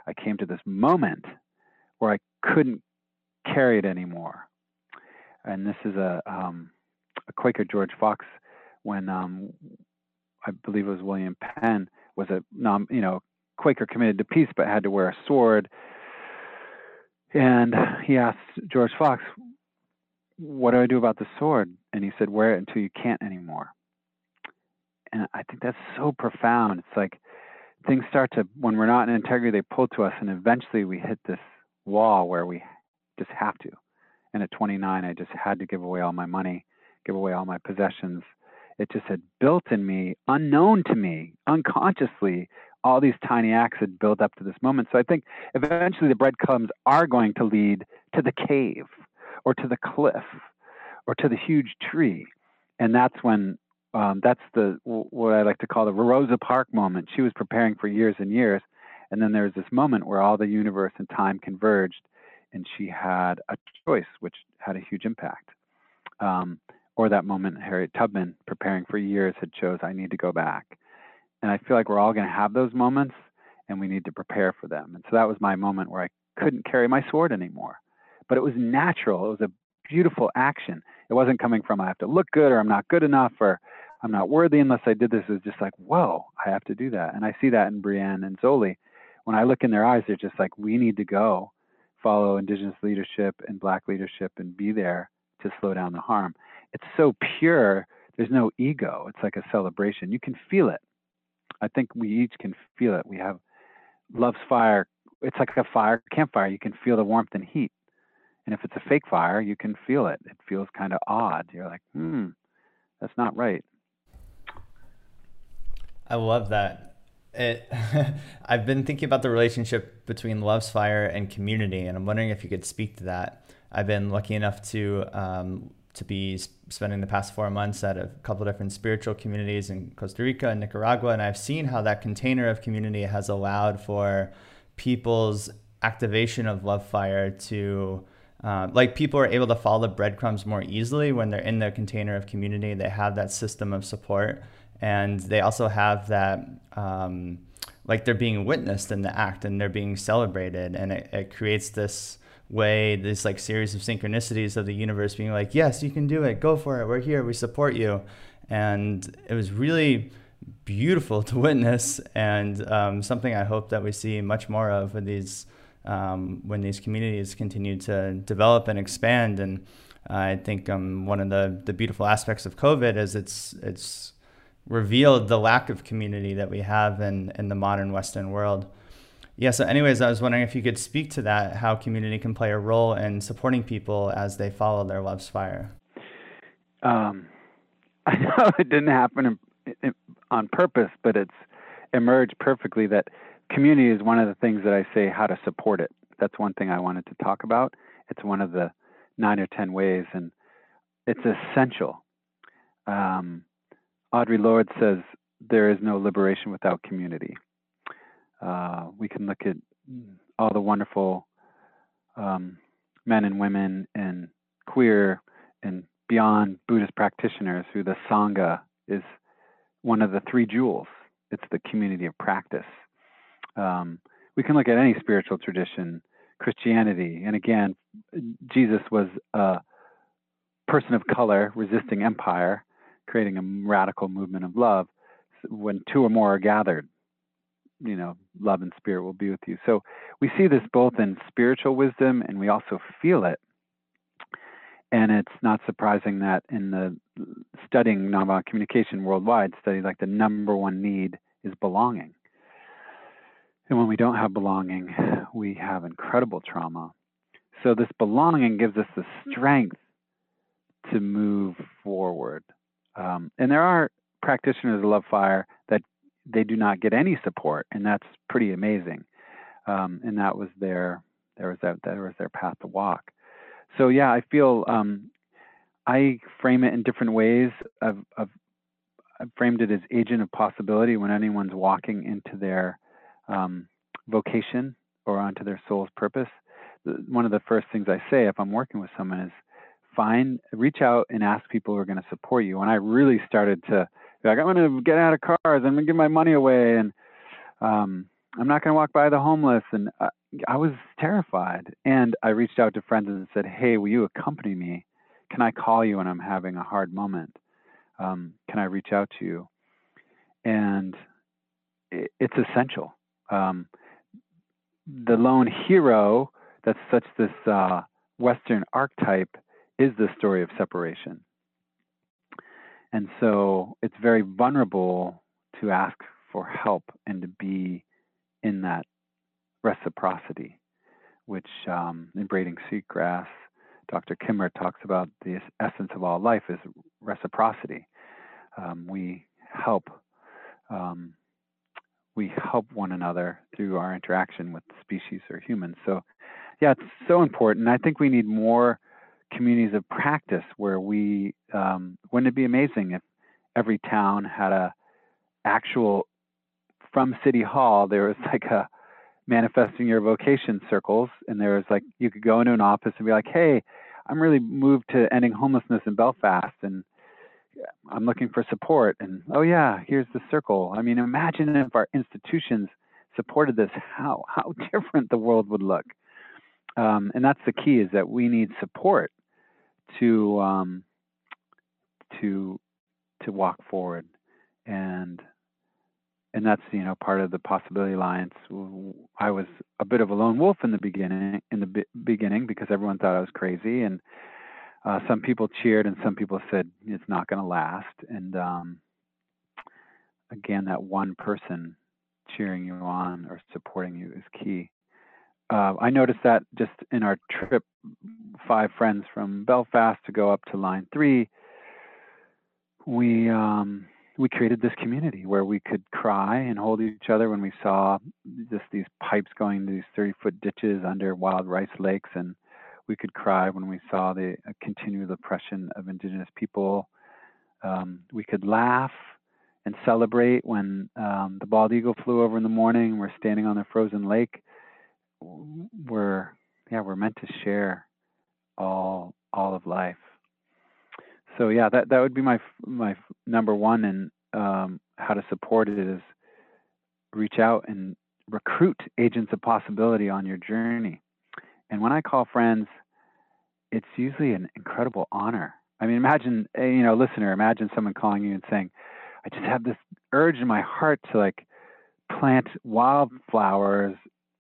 I came to this moment where I couldn't carry it anymore. And this is a um, a Quaker George Fox when um, I believe it was William Penn was a you know Quaker committed to peace but had to wear a sword. And he asked George Fox, "What do I do about the sword?" And he said, "Wear it until you can't anymore." And I think that's so profound. It's like things start to when we're not in integrity, they pull to us, and eventually we hit this wall where we just have to. And at 29, I just had to give away all my money, give away all my possessions. It just had built in me, unknown to me, unconsciously, all these tiny acts had built up to this moment. So I think eventually the breadcrumbs are going to lead to the cave or to the cliff or to the huge tree. And that's when um, that's the what I like to call the Rosa Park moment. She was preparing for years and years, and then there was this moment where all the universe and time converged, and she had a choice, which had a huge impact. Um, or that moment, Harriet Tubman, preparing for years, had chose, I need to go back. And I feel like we're all going to have those moments, and we need to prepare for them. And so that was my moment where I couldn't carry my sword anymore. But it was natural. It was a beautiful action. It wasn't coming from I have to look good or I'm not good enough or I'm not worthy unless I did this. It was just like, whoa, I have to do that. And I see that in Brienne and Zoli. When I look in their eyes, they're just like, we need to go follow indigenous leadership and black leadership and be there to slow down the harm. It's so pure. There's no ego. It's like a celebration. You can feel it. I think we each can feel it. We have love's fire. It's like a fire campfire. You can feel the warmth and heat. And if it's a fake fire, you can feel it. It feels kind of odd. You're like, hmm, that's not right. I love that it, I've been thinking about the relationship between Love's Fire and community, and I'm wondering if you could speak to that. I've been lucky enough to um, to be spending the past four months at a couple different spiritual communities in Costa Rica and Nicaragua, and I've seen how that container of community has allowed for people's activation of Love Fire to uh, like people are able to follow the breadcrumbs more easily when they're in the container of community. They have that system of support and they also have that um, like they're being witnessed in the act and they're being celebrated and it, it creates this way this like series of synchronicities of the universe being like yes you can do it. Go for it. We're here. We support you. And it was really beautiful to witness and um, something i hope that we see much more of when these um, when these communities continue to develop and expand. And i think um, one of the, the beautiful aspects of covid is it's it's revealed the lack of community that we have in, in the modern Western world. Yeah, so, anyways, I was wondering if you could speak to that, how community can play a role in supporting people as they follow their love's fire. Um, I know it didn't happen in, in, on purpose, but it's emerged perfectly that community is one of the things that I say how to support it. That's one thing I wanted to talk about. It's one of the nine or 10 ways, and it's essential. Um, Audre Lorde says there is no liberation without community. Uh, we can look at all the wonderful um, men and women and queer and beyond Buddhist practitioners who the Sangha is one of the three jewels. It's the community of practice. Um, we can look at any spiritual tradition, Christianity, and again, Jesus was a person of color resisting empire creating a radical movement of love. When two or more are gathered, you know, love and spirit will be with you. So we see this both in spiritual wisdom and we also feel it. And it's not surprising that in the studying nonviolent communication worldwide, study like the number one need is belonging. And when we don't have belonging, we have incredible trauma. So this belonging gives us the strength to move forward. Um, and there are practitioners of Love Fire they do not get any support, and that's pretty amazing. Um, and that was their there was that that was their path to walk. So yeah, I feel um, I frame it in different ways. I've, I've, framed it as agent of possibility when anyone's walking into their um, vocation or onto their soul's purpose. One of the first things I say if I'm working with someone is find, reach out and ask people who are going to support you. When I really started to like, I'm going to get out of cars, I'm going to give my money away, and um, I'm not going to walk by the homeless. And I, I was terrified. And I reached out to friends and said, Hey, will you accompany me? Can I call you when I'm having a hard moment? Um, can I reach out to you? And it, it's essential. Um, the lone hero that's such this uh, Western archetype is the story of separation. And so it's very vulnerable to ask for help and to be in that reciprocity, which um, in Braiding Sweetgrass, Dr. Kimmerer talks about the essence of all life is reciprocity. Um, we help um, we help one another through our interaction with species or humans. So, yeah, it's so important. I think we need more communities of practice where we um, wouldn't it be amazing if every town had a actual from city hall there was like a manifesting your vocation circles and there was like you could go into an office and be like hey i'm really moved to ending homelessness in belfast and i'm looking for support and oh yeah here's the circle. I mean imagine if our institutions supported this how how different the world would look. Um, and that's the key is that we need support to um, to to walk forward. And and that's you know part of the possibility alliance. I was a bit of a lone wolf in the beginning in the beginning because everyone thought i was crazy. And uh, some people cheered and some people said it's not going to last. And um, again that one person cheering you on or supporting you is key uh, I noticed that just in our trip, five friends from Belfast to go up to Line Three, we um, we created this community where we could cry and hold each other when we saw just these pipes going into these 30 foot ditches under wild rice lakes, and we could cry when we saw the uh, continued oppression of Indigenous people. Um, we could laugh and celebrate when um, the bald eagle flew over in the morning. We're standing on the frozen lake we're yeah we're meant to share all all of life. So yeah that that would be my my number one and um, how to support it is reach out and recruit agents of possibility on your journey. And when i call friends it's usually an incredible honor. I mean imagine eh, you know listener imagine someone calling you and saying i just have this urge in my heart to like plant wildflowers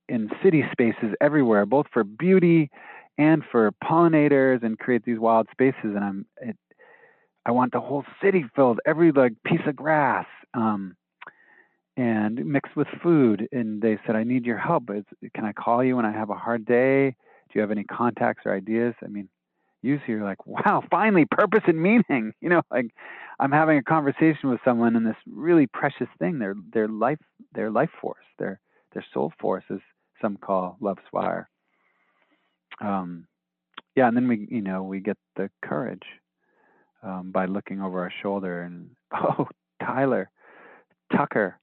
in city spaces everywhere, both for beauty and for pollinators and create these wild spaces. And I'm, it, I want the whole city filled, every like piece of grass, um, and mixed with food. And they said, I need your help. It's, can I call you when I have a hard day? Do you have any contacts or ideas? I mean, usually you're like, wow, finally purpose and meaning. You know, like I'm having a conversation with someone and this really precious thing, their their life, their life force, their their soul force is some call love's fire. Um, yeah, and then we, you know, we get the courage um, by looking over our shoulder and, oh, Tyler, Tucker,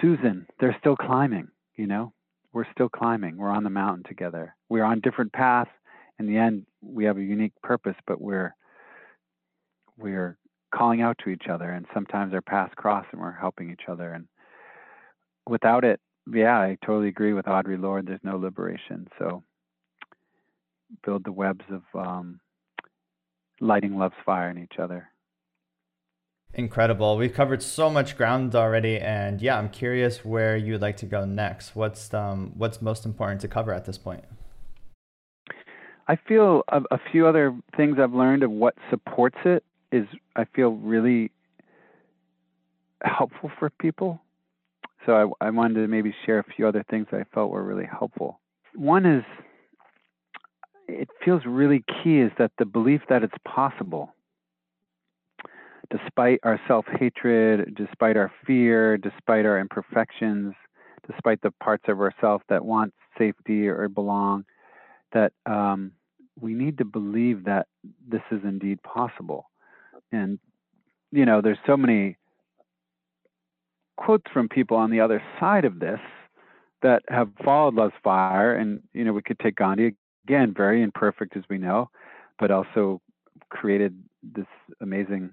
Susan, they're still climbing, you know, we're still climbing. We're on the mountain together. We're on different paths. In the end, we have a unique purpose, but we're we're calling out to each other, and sometimes our paths cross, and we're helping each other. And without it, yeah, I totally agree with Audre Lorde. There's no liberation. So build the webs of um, lighting love's fire in each other. Incredible. We've covered so much ground already, and yeah, I'm curious where you'd like to go next. What's um, what's most important to cover at this point? I feel a, a few other things I've learned of what supports it is I feel really helpful for people. So I, I wanted to maybe share a few other things that I felt were really helpful. One is it feels really key is that the belief that it's possible, despite our self hatred, despite our fear, despite our imperfections, despite the parts of ourselves that want safety or belong, that um, we need to believe that this is indeed possible. And, you know, there's so many quotes from people on the other side of this that have followed Love's Fire. And, you know, we could take Gandhi again, very imperfect as we know, but also created this amazing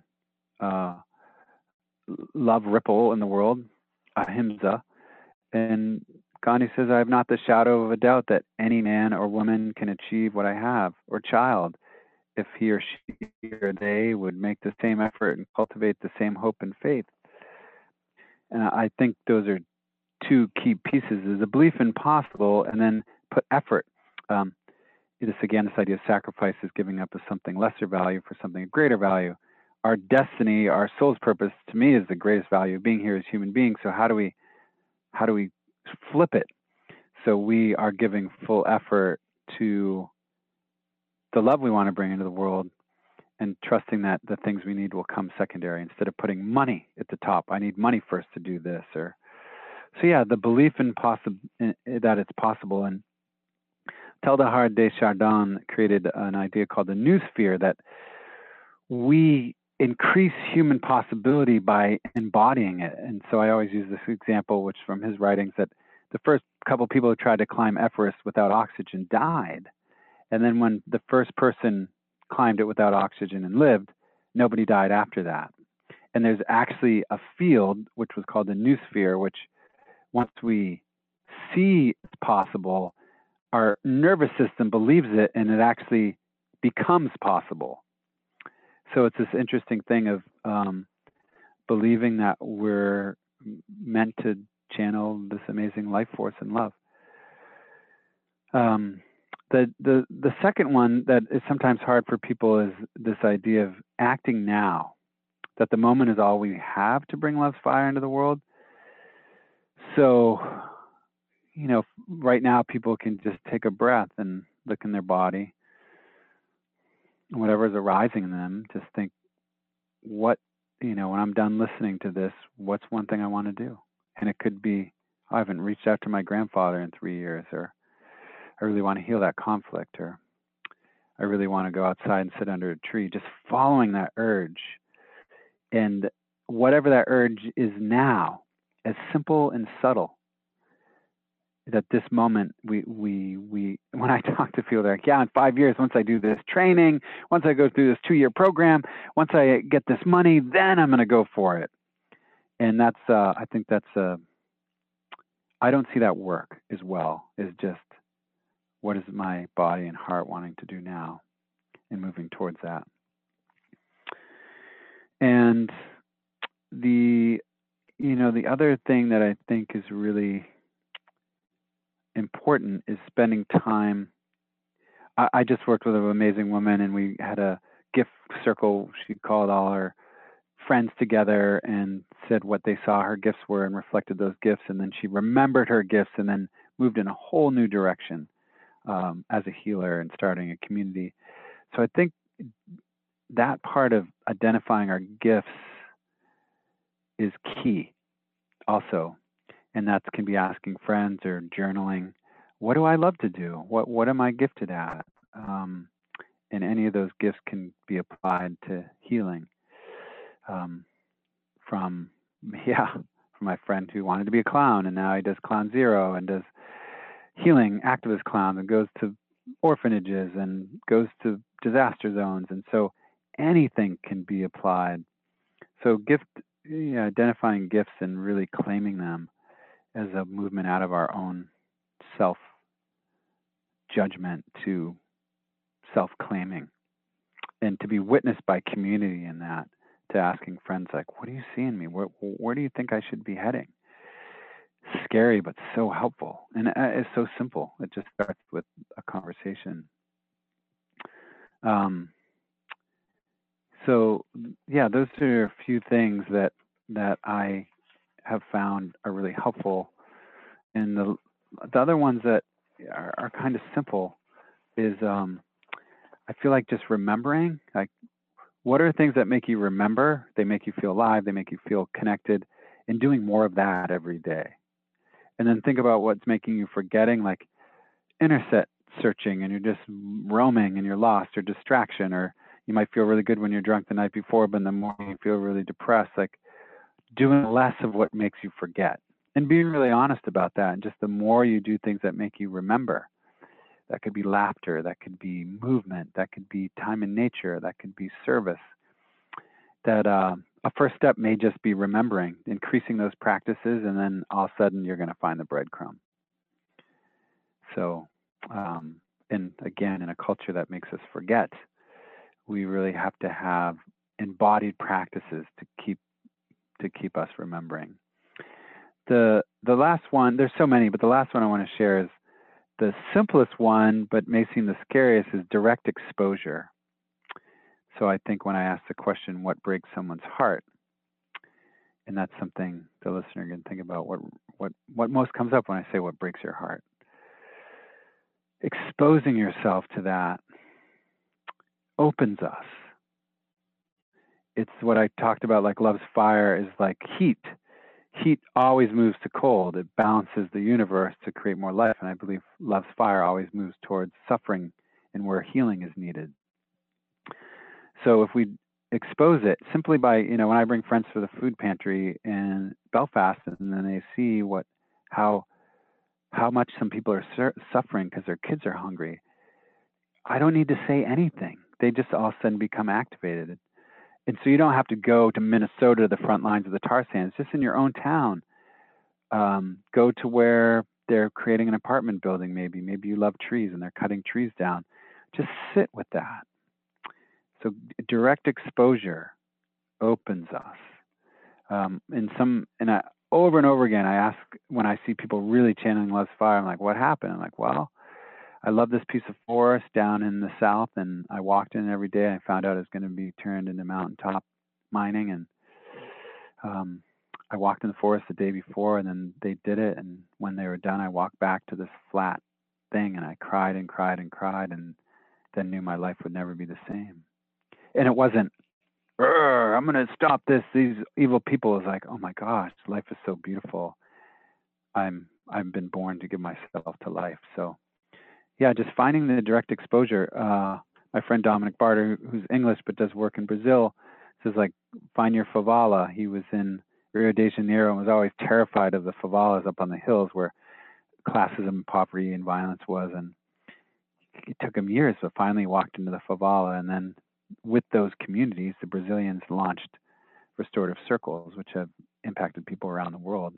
uh, love ripple in the world, ahimsa. And Gandhi says, I have not the shadow of a doubt that any man or woman can achieve what I have, or child, if he or she or they would make the same effort and cultivate the same hope and faith. And I think those are two key pieces is a belief in possible and then put effort. Um, this again, this idea of sacrifice is giving up of something lesser value for something of greater value. Our destiny, our soul's purpose, to me, is the greatest value of being here as human beings. So how do we, how do we flip it? So we are giving full effort to the love we want to bring into the world and trusting that the things we need will come secondary instead of putting money at the top. I need money first to do this or so yeah, the belief in possible that it's possible and Teilhard de Chardin created an idea called the new sphere that we increase human possibility by embodying it. And so I always use this example, which from his writings, that the first couple people who tried to climb Everest without oxygen died. And then when the first person climbed it without oxygen and lived, nobody died after that. And there's actually a field, which was called the noosphere, which once we see it's possible, our nervous system believes it and it actually becomes possible. So it's this interesting thing of um, believing that we're meant to channel this amazing life force and love. Um, the the the second one that is sometimes hard for people is this idea of acting now, that the moment is all we have to bring love's fire into the world. So, you know, right now people can just take a breath and look in their body, and is arising in them. Just think, what you know, when I'm done listening to this, what's one thing I want to do? And it could be, oh, I haven't reached out to my grandfather in three years, or I really want to heal that conflict, or I really want to go outside and sit under a tree. Just following that urge. And whatever that urge is now, as simple and subtle, that this moment we we we when I talk to people, they're like, yeah, in five years, once I do this training, once I go through this two year program, once I get this money, then I'm going to go for it. And that's uh, I think that's uh, I don't see that work as well. Is just what is my body and heart wanting to do now and moving towards that. And the, you know, the other thing that I think is really important is spending time. I, I just worked with an amazing woman and we had a gift circle. She called all her friends together and said what they saw her gifts were and reflected those gifts. And then she remembered her gifts and then moved in a whole new direction um, as a healer and starting a community. So I think that part of identifying our gifts is key also. And that can be asking friends or journaling, what do I love to do? What what am I gifted at? Um, and any of those gifts can be applied to healing. Um, from yeah, from my friend who wanted to be a clown and now he does clown zero and does healing activist clowns and goes to orphanages and goes to disaster zones. And so anything can be applied. So gift, identifying gifts and really claiming them as a movement out of our own self judgment to self claiming and to be witnessed by community in that to asking friends like what do you see in me where, where do you think i should be heading scary but so helpful and uh, it's so simple it just starts with a conversation Um, so yeah, those are a few things that that I have found are really helpful. And the the other ones that are, are kind of simple is um, I feel like just remembering, like what are things that make you remember? They make you feel alive, they make you feel connected, and doing more of that every day. And then think about what's making you forgetting, like internet searching and you're just roaming and you're lost or distraction or you might feel really good when you're drunk the night before, but in the morning you feel really depressed. Like doing less of what makes you forget and being really honest about that. And just the more you do things that make you remember, that could be laughter, that could be movement, that could be time in nature, that could be service. That uh, a first step may just be remembering, increasing those practices, and then all of a sudden you're going to find the breadcrumb. So, um, and again, in a culture that makes us forget, we really have to have embodied practices to keep to keep us remembering. The the last one, there's so many, but the last one I want to share is the simplest one, but may seem the scariest, is direct exposure. So I think when I ask the question, what breaks someone's heart? And that's something the listener can think about what what what most comes up when I say what breaks your heart. Exposing yourself to that opens us. It's what I talked about, like love's fire is like heat. Heat always moves to cold. It balances the universe to create more life. And I believe love's fire always moves towards suffering and where healing is needed. So if we expose it simply by, you know, when I bring friends to the food pantry in Belfast and then they see what, how, how much some people are sur- suffering because their kids are hungry, I don't need to say anything they just all of a sudden become activated. And so you don't have to go to Minnesota the front lines of the tar sands, just in your own town. Um, go to where they're creating an apartment building, maybe. Maybe you love trees and they're cutting trees down. Just sit with that. So direct exposure opens us. Um, and some, and I, over and over again, I ask when I see people really channeling love's fire, I'm like, what happened? I'm like, well, I love this piece of forest down in the south, and I walked in every day. I found out it was going to be turned into mountaintop mining, and um, I walked in the forest the day before, and then they did it. And when they were done, I walked back to this flat thing, and I cried and cried and cried, and then knew my life would never be the same. And it wasn't, I'm going to stop this. These evil people. Is like, oh my gosh, life is so beautiful. I'm I've been born to give myself to life. So yeah, just finding the direct exposure. Uh, my friend Dominic Barter, who's English but does work in Brazil, says like find your favela. He was in Rio de Janeiro and was always terrified of the favelas up on the hills where classism, poverty, and violence was. And it took him years, but finally walked into the favela. And then with those communities, the Brazilians launched restorative circles, which have impacted people around the world.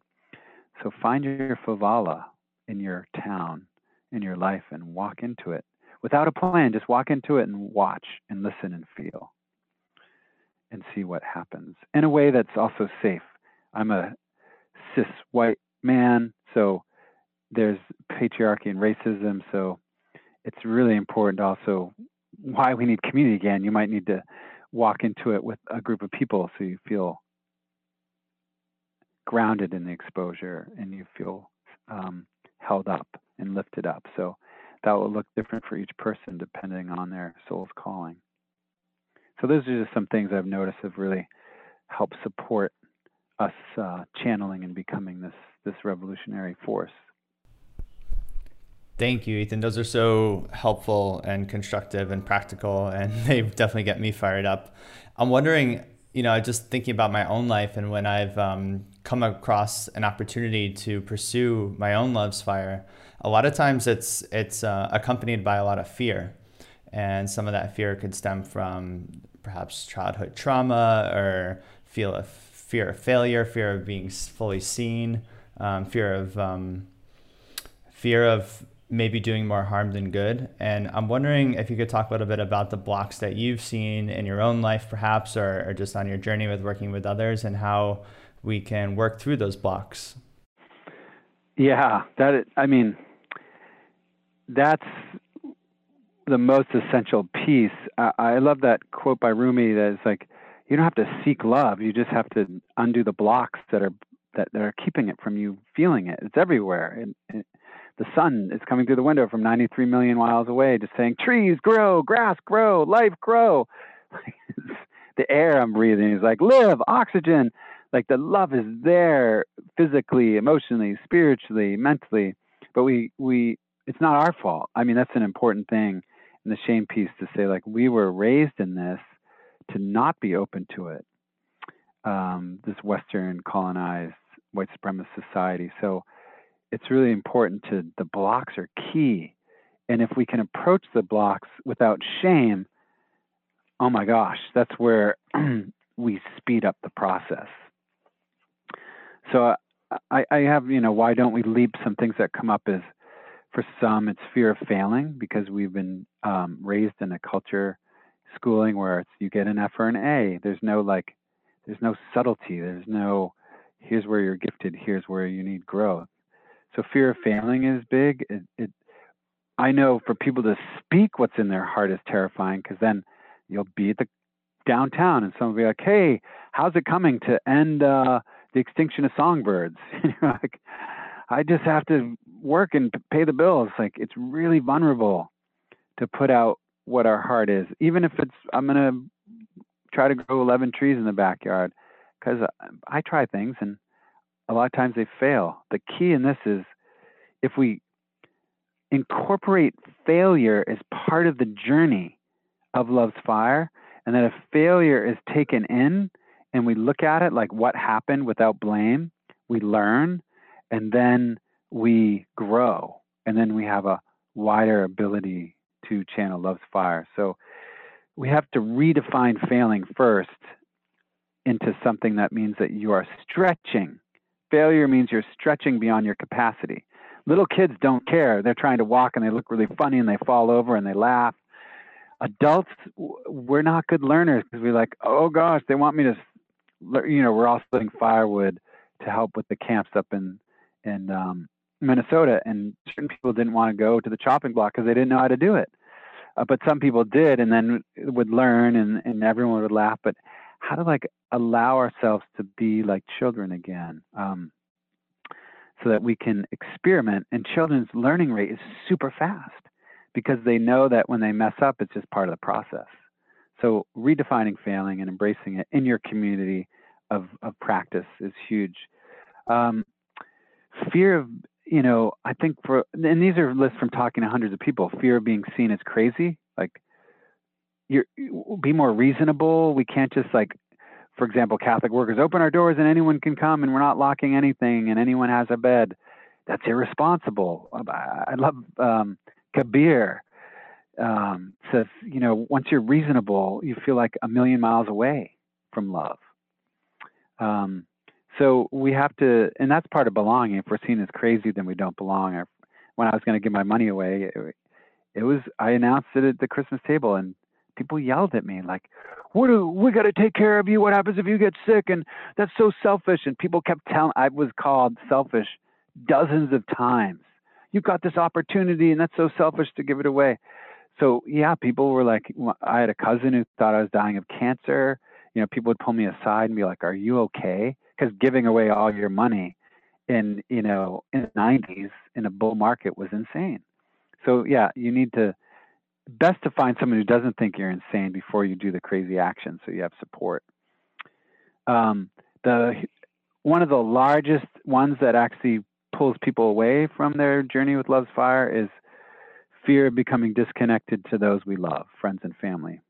So find your favela in your town in your life and walk into it without a plan. Just walk into it and watch and listen and feel and see what happens in a way that's also safe. I'm a cis white man, so there's patriarchy and racism. So it's really important also why we need community again. You might need to walk into it with a group of people so you feel grounded in the exposure and you feel um, held up and lifted up. So that will look different for each person depending on their soul's calling. So those are just some things I've noticed have really helped support us uh, channeling and becoming this this revolutionary force. Thank you, Ethan. Those are so helpful and constructive and practical, and they definitely get me fired up. I'm wondering, you know, just thinking about my own life and when I've um, come across an opportunity to pursue my own love's fire, a lot of times it's it's uh, accompanied by a lot of fear, and some of that fear could stem from perhaps childhood trauma or feel a fear of failure, fear of being fully seen, um, fear of um, fear of maybe doing more harm than good. And I'm wondering if you could talk a little bit about the blocks that you've seen in your own life, perhaps, or, or just on your journey with working with others, and how we can work through those blocks. Yeah, that I mean, that's the most essential piece. I, I love that quote by Rumi that is like, you don't have to seek love. You just have to undo the blocks that are that, that are keeping it from you feeling it. It's everywhere. And, and the sun is coming through the window from 93 million miles away, just saying, trees grow, grass grow, life grow. the air I'm breathing is like, live, oxygen. Like the love is there physically, emotionally, spiritually, mentally. But we, we, it's not our fault. I mean, that's an important thing in the shame piece to say, like, we were raised in this to not be open to it. Um, this Western colonized white supremacist society. So it's really important to the blocks are key. And if we can approach the blocks without shame, oh my gosh, that's where we speed up the process. So I, I have, you know, why don't we leap? Some things that come up is for some, it's fear of failing because we've been um, raised in a culture schooling where it's you get an F or an A. There's no like, there's no subtlety. There's no, here's where you're gifted. Here's where you need growth. So fear of failing is big. It, it I know for people to speak what's in their heart is terrifying because then you'll be at the downtown and someone will be like, "Hey, how's it coming to end uh, the extinction of songbirds?" and You're like, I just have to work and pay the bills. Like it's really vulnerable to put out what our heart is, even if it's I'm gonna try to grow 11 trees in the backyard because I, I try things and a lot of times they fail. The key in this is if we incorporate failure as part of the journey of love's fire, and that if failure is taken in and we look at it like what happened without blame, we learn and then we grow and then we have a wider ability to channel love's fire. So we have to redefine failing first into something that means that you are stretching failure means you're stretching beyond your capacity. Little kids don't care. They're trying to walk and they look really funny and they fall over and they laugh. Adults, we're not good learners because we're like, oh gosh, they want me to, you know, we're all splitting firewood to help with the camps up in in um, Minnesota, and certain people didn't want to go to the chopping block because they didn't know how to do it. Uh, but some people did, and then would learn, and, and everyone would laugh. But how to like allow ourselves to be like children again um, so that we can experiment and children's learning rate is super fast because they know that when they mess up it's just part of the process. So redefining failing and embracing it in your community of, of practice is huge. Um, fear of you know i think for and these are lists from talking to hundreds of people fear of being seen as crazy like you're be more reasonable. We can't just like, for example, Catholic workers open our doors and anyone can come and we're not locking anything and anyone has a bed. That's irresponsible. I love um, Kabir um, says, you know, once you're reasonable, you feel like a million miles away from love. Um, so we have to, and that's part of belonging. If we're seen as crazy, then we don't belong. Or when I was going to give my money away, it, it was I announced it at the Christmas table, and people yelled at me like, "What do we got to take care of you? What happens if you get sick?" And that's so selfish. And people kept telling I was called selfish dozens of times. You got this opportunity, and that's so selfish to give it away. So yeah, people were like, I had a cousin who thought I was dying of cancer. You know, people would pull me aside and be like, "Are you okay?" Because giving away all your money in you know in the 90s in a bull market was insane. So yeah, you need to best to find someone who doesn't think you're insane before you do the crazy action so you have support. Um, the one of the largest ones that actually pulls people away from their journey with love's fire is fear of becoming disconnected to those we love, friends and family.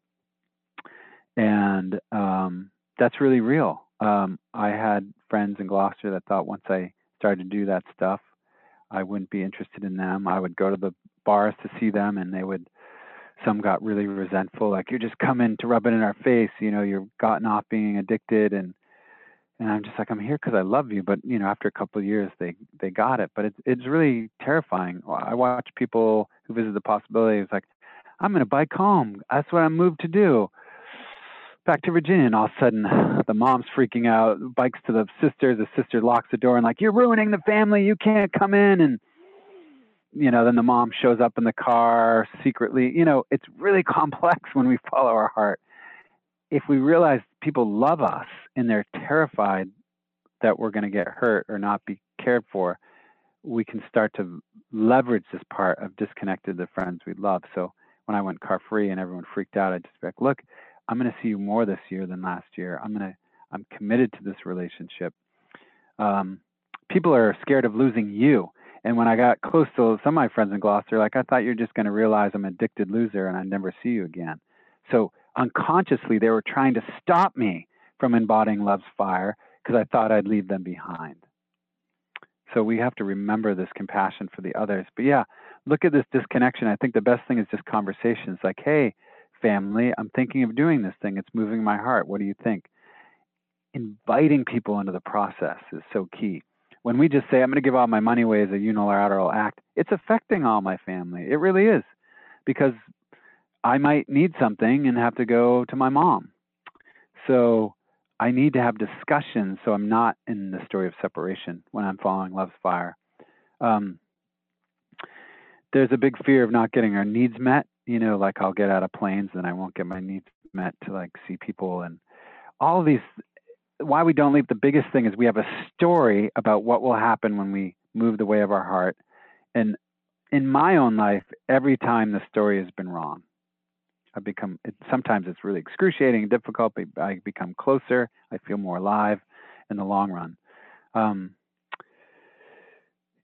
And um, that's really real. Um, I had friends in Gloucester that thought once I started to do that stuff, I wouldn't be interested in them. I would go to the bars to see them and they would some got really resentful like you're just coming to rub it in our face you know you've gotten off being addicted and and i'm just like i'm here because i love you but you know after a couple of years they they got it but it's it's really terrifying. I watch people who visit the possibility it's like i'm to bike home that's what i'm moved to do. Back to virginia and all of a sudden the mom's freaking out bikes to the sister the sister locks the door and like you're ruining the family you can't come in and you know, then the mom shows up in the car secretly. You know, it's really complex when we follow our heart. If we realize people love us and they're terrified that we're going to get hurt or not be cared for, we can start to leverage this part of disconnected the friends we love. So when I went car free and everyone freaked out, I just be like, look, I'm going to see you more this year than last year. I'm going to, I'm committed to this relationship. Um, people are scared of losing you. And when I got close to some of my friends in Gloucester, like, I thought you're just going to realize I'm an addicted loser and I never see you again. So unconsciously, they were trying to stop me from embodying love's fire because I thought I'd leave them behind. So we have to remember this compassion for the others. But yeah, look at this disconnection. I think the best thing is just conversations like, hey, family, I'm thinking of doing this thing. It's moving my heart. What do you think? Inviting people into the process is so key when we just say, I'm going to give all my money away as a unilateral act, it's affecting all my family. It really is. Because I might need something and have to go to my mom. So I need to have discussions so I'm not in the story of separation when I'm following love's fire. Um, there's a big fear of not getting our needs met. You know, like I'll get out of planes and I won't get my needs met to like see people and all these why we don't leap, the biggest thing is we have a story about what will happen when we move the way of our heart. And in my own life, every time the story has been wrong, I become, it, sometimes it's really excruciating and difficult, but I become closer. I feel more alive in the long run. Um,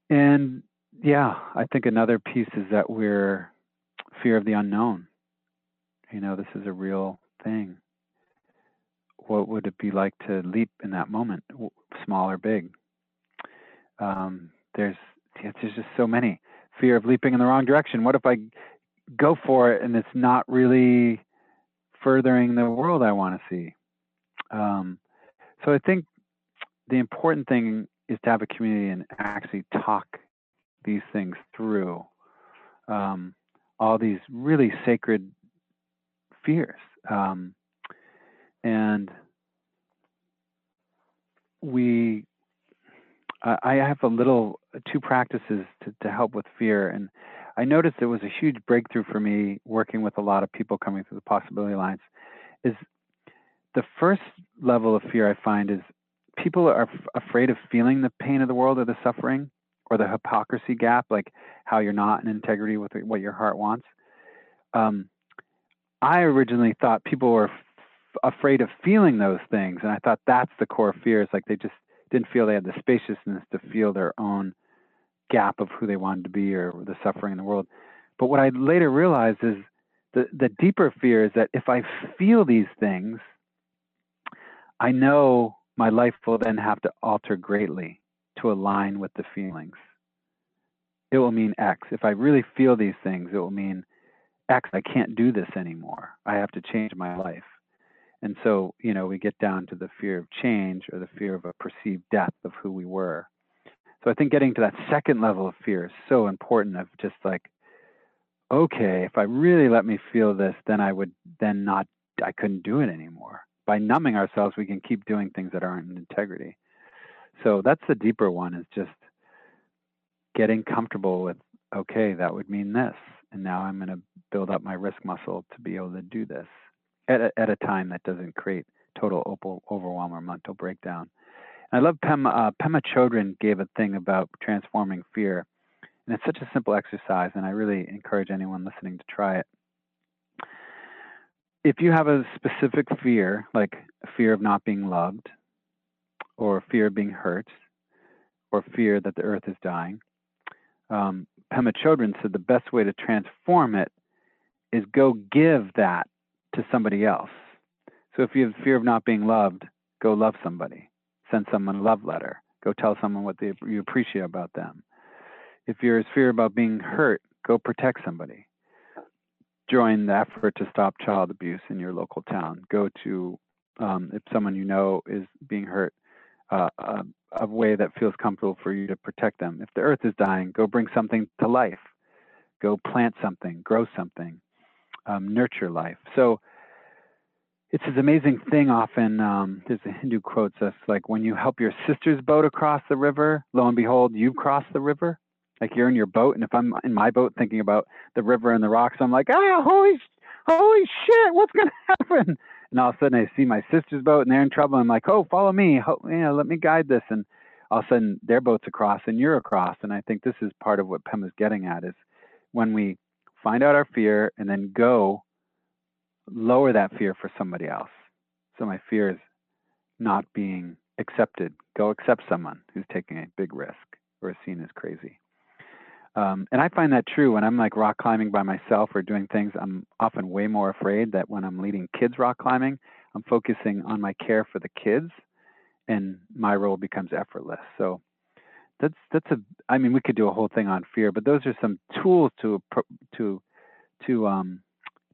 and yeah, I think another piece is that we're fear of the unknown. You know, this is a real thing what would it be like to leap in that moment, small or big? Um, there's there's just so many fear of leaping in the wrong direction. What if I go for it and it's not really furthering the world I want to see? Um, so I think the important thing is to have a community and actually talk these things through. Um, all these really sacred fears. Um, and we I have a little two practices to, to help with fear, and I noticed it was a huge breakthrough for me working with a lot of people coming through the possibility alliance. Is the first level of fear I find is people are f- afraid of feeling the pain of the world or the suffering or the hypocrisy gap, like how you're not in integrity with what your heart wants. Um, I originally thought people were afraid of feeling those things. And I thought that's the core fear. Is like they just didn't feel they had the spaciousness to feel their own gap of who they wanted to be or the suffering in the world. But what I later realized is the, the deeper fear is that if I feel these things, I know my life will then have to alter greatly to align with the feelings. It will mean X. If I really feel these things, it will mean X, I can't do this anymore. I have to change my life. And so, you know, we get down to the fear of change or the fear of a perceived death of who we were. So I think getting to that second level of fear is so important of just like, okay, if I really let me feel this, then I would then not, I couldn't do it anymore. By numbing ourselves, we can keep doing things that aren't in integrity. So that's the deeper one is just getting comfortable with, okay, that would mean this. And now I'm going to build up my risk muscle to be able to do this at a, at a time that doesn't create total overwhelm or mental breakdown. And I love Pema, uh, Pema Chodron gave a thing about transforming fear. And it's such a simple exercise, and I really encourage anyone listening to try it. If you have a specific fear, like fear of not being loved, or fear of being hurt, or fear that the earth is dying, um, Pema Chodron said the best way to transform it is go give that to somebody else. So if you have fear of not being loved, go love somebody. Send someone a love letter. Go tell someone what they, you appreciate about them. If you're fear about being hurt, go protect somebody. Join the effort to stop child abuse in your local town. Go to, um, if someone you know is being hurt, uh, a, a way that feels comfortable for you to protect them. If the earth is dying, go bring something to life. Go plant something, grow something um, nurture life. So it's this amazing thing. Often um, there's a Hindu quote that's like, "When you help your sister's boat across the river, lo and behold, you cross the river." Like you're in your boat, and if I'm in my boat thinking about the river and the rocks, I'm like, ah, holy, holy shit, what's gonna happen? And all of a sudden, I see my sister's boat, and they're in trouble. I'm like, oh, follow me, Ho- you know, let me guide this. And all of a sudden, their boat's across, and you're across. And I think this is part of what Pema's getting at is when we find out our fear and then go lower that fear for somebody else. So my fear is not being accepted. Go accept someone who's taking a big risk or is seen as crazy. Um, and I find that true when I'm like rock climbing by myself or doing things. I'm often way more afraid that when I'm leading kids rock climbing, I'm focusing on my care for the kids, and my role becomes effortless. So that's that's a. I mean, we could do a whole thing on fear, but those are some tools to to to um,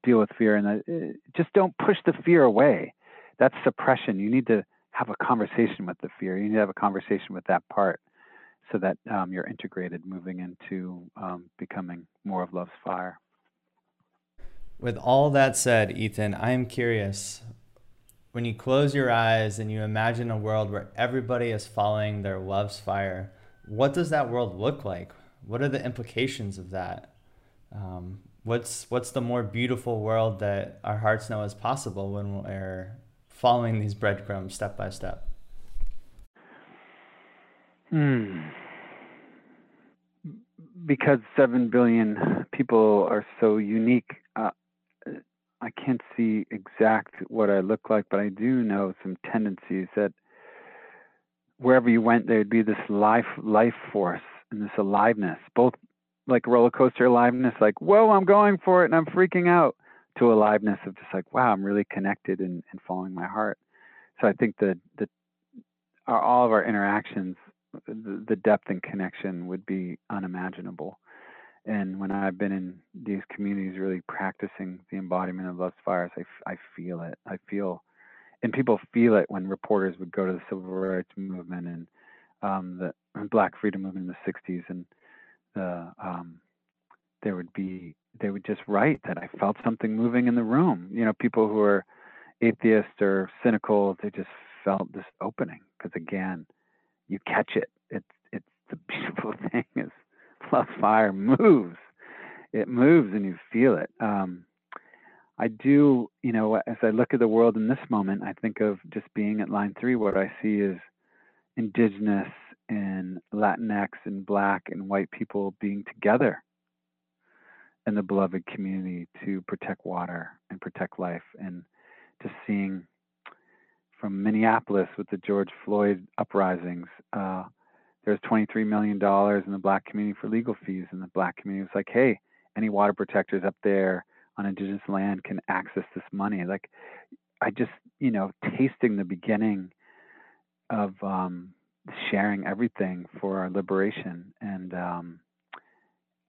deal with fear, and uh, just don't push the fear away. That's suppression. You need to have a conversation with the fear. You need to have a conversation with that part so that um, you're integrated moving into um, becoming more of love's fire. With all that said, Ethan, I am curious. When you close your eyes and you imagine a world where everybody is following their love's fire, what does that world look like? What are the implications of that? Um, what's what's the more beautiful world that our hearts know is possible when we're following these breadcrumbs step by step? Hmm. Because seven billion people are so unique, uh, I can't see exact what I look like, but I do know some tendencies that wherever you went, there'd be this life life force and this aliveness, both like roller coaster aliveness, like whoa, I'm going for it and I'm freaking out, to aliveness of just like wow, I'm really connected and, and following my heart. So I think that the our, all of our interactions the, the depth and connection would be unimaginable. And when I've been in these communities, really practicing the embodiment of love's fires, I, I feel it. I feel, and people feel it when reporters would go to the civil rights movement and um, the Black freedom movement in the '60s, and the um, there would be they would just write that I felt something moving in the room. You know, people who are atheists or cynical, they just felt this opening because again, you catch it. It's it's the beautiful thing is plus fire moves. It moves and you feel it. Um, I do, you know, as I look at the world in this moment, I think of just being at line three. What I see is indigenous and Latinx and black and white people being together in the beloved community to protect water and protect life and just seeing from Minneapolis with the George Floyd uprisings. Uh, there's $23 million in the black community for legal fees, and the black community was like, hey, any water protectors up there on indigenous land can access this money. Like, I just, you know, tasting the beginning of um, sharing everything for our liberation. And um,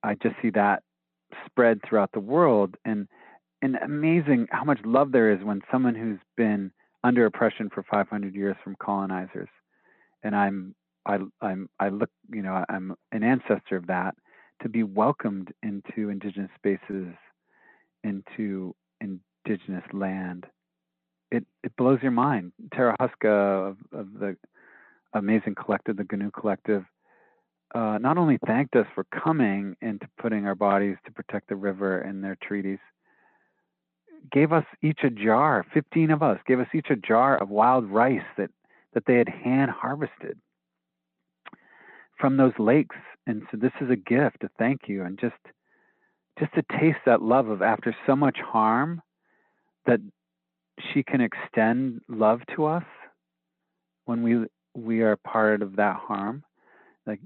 I just see that spread throughout the world. And, and amazing how much love there is when someone who's been under oppression for 500 years from colonizers, and I'm I I'm I look you know I'm an ancestor of that to be welcomed into indigenous spaces, into indigenous land. It it blows your mind. Tara Houska of, of the amazing collective, the Giniw Collective, uh, not only thanked us for coming and to putting our bodies to protect the river and their treaties, gave us each a jar, 15 of us, gave us each a jar of wild rice that, that they had hand harvested from those lakes. And so this is a gift, a thank you, and just just to taste that love of after so much harm that she can extend love to us when we we are part of that harm. Like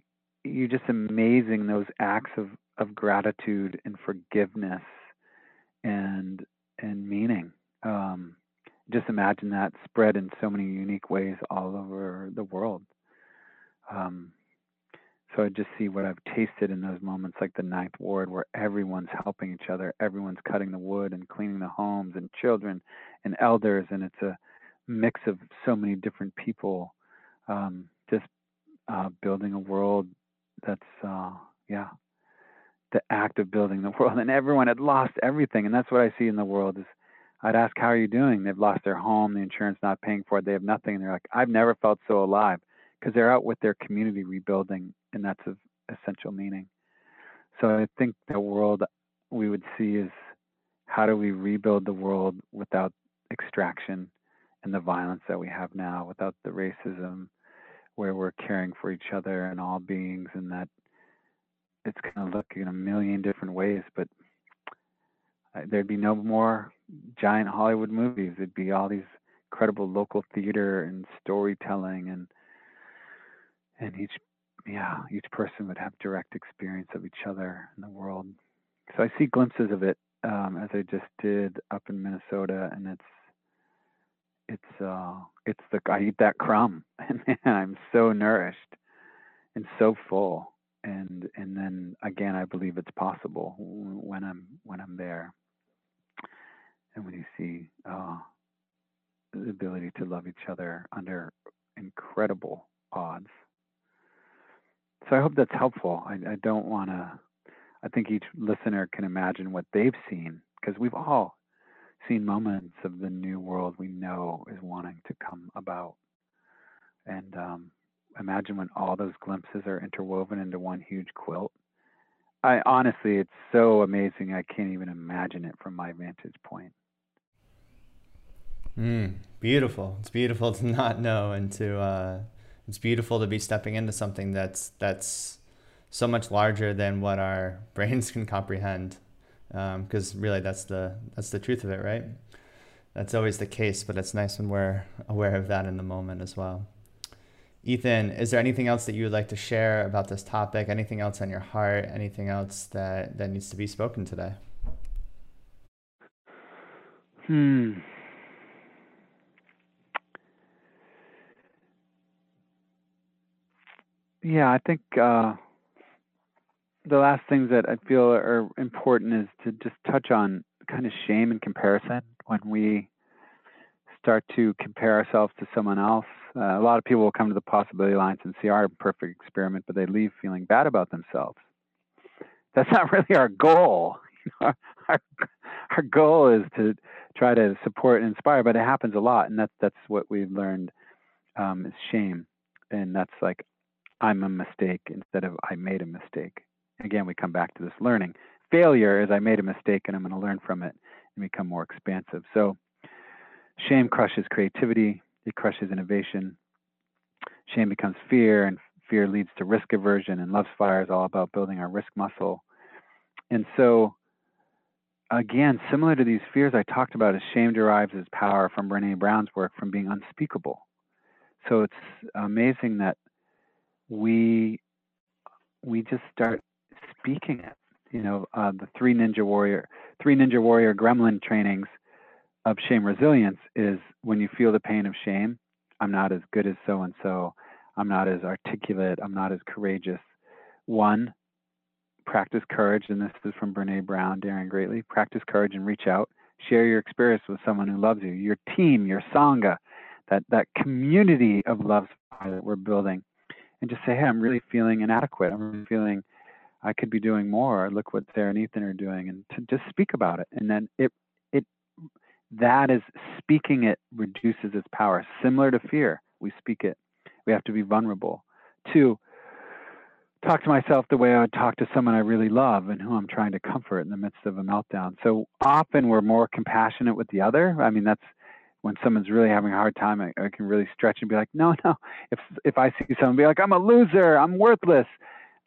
you're just amazing those acts of, of gratitude and forgiveness and and meaning. Um, just imagine that spread in so many unique ways all over the world. Um, so I just see what I've tasted in those moments, like the ninth ward, where everyone's helping each other, everyone's cutting the wood and cleaning the homes, and children and elders, and it's a mix of so many different people, um, just uh, building a world that's, uh, yeah, the act of building the world and everyone had lost everything and that's what i see in the world is i'd ask how are you doing? They've lost their home the insurance not paying for it they have nothing and they're like i've never felt so alive because they're out with their community rebuilding and that's of essential meaning. So I think the world we would see is how do we rebuild the world without extraction and the violence that we have now, without the racism, where we're caring for each other and all beings, and that it's going to look in a million different ways, but there'd be no more giant Hollywood movies. It'd be all these incredible local theater and storytelling and and each yeah each person would have direct experience of each other in the world so i see glimpses of it um, as i just did up in minnesota and it's it's uh it's the i eat that crumb and man, i'm so nourished and so full and and then again i believe it's possible when i'm when i'm there and when you see uh, the ability to love each other under incredible odds. So I hope that's helpful. I, I don't want to, I think each listener can imagine what they've seen because we've all seen moments of the new world we know is wanting to come about. And um, imagine when all those glimpses are interwoven into one huge quilt. I honestly, it's so amazing. I can't even imagine it from my vantage point. Mm, beautiful. It's beautiful to not know, and to uh, it's beautiful to be stepping into something that's that's so much larger than what our brains can comprehend. Because um, really, that's the that's the truth of it, right? That's always the case, but it's nice when we're aware of that in the moment as well. Ethan, is there anything else that you would like to share about this topic? Anything else on your heart? Anything else that that needs to be spoken today? Hmm. Yeah, I think uh, the last things that I feel are important is to just touch on kind of shame and comparison when we start to compare ourselves to someone else. Uh, a lot of people will come to the possibility alliance and see our perfect experiment, but they leave feeling bad about themselves. That's not really our goal. our, our goal is to try to support and inspire, but it happens a lot, and that's that's what we've learned um, is shame, and that's like I'm a mistake instead of I made a mistake. Again, we come back to this learning. Failure is I made a mistake and I'm going to learn from it and become more expansive. So, shame crushes creativity, it crushes innovation. Shame becomes fear, and fear leads to risk aversion, and Love's Fire is all about building our risk muscle. And so, again, similar to these fears I talked about, as shame derives its power from Brene Brown's work from being unspeakable. So it's amazing that we we just start speaking it. You know, uh, the three ninja warrior, three ninja warrior gremlin trainings of shame resilience is when you feel the pain of shame. I'm not as good as so and so. I'm not as articulate. I'm not as courageous. One, practice courage, and this is from Brene Brown, daring greatly. Practice courage and reach out. Share your experience with someone who loves you, your team, your sangha, that that community of love that we're building and just say, hey, I'm really feeling inadequate. I'm really feeling I could be doing more. Look what Sarah and Ethan are doing, and to just speak about it. And then it it that is speaking it reduces its power. Similar to fear, we speak it. We have to be vulnerable. Two, talk to myself the way I would talk to someone I really love and who I'm trying to comfort in the midst of a meltdown. So often we're more compassionate with the other. I mean, that's when someone's really having a hard time, I, I, can really stretch and be like, no, no. If if I see someone be like, I'm a loser, I'm worthless,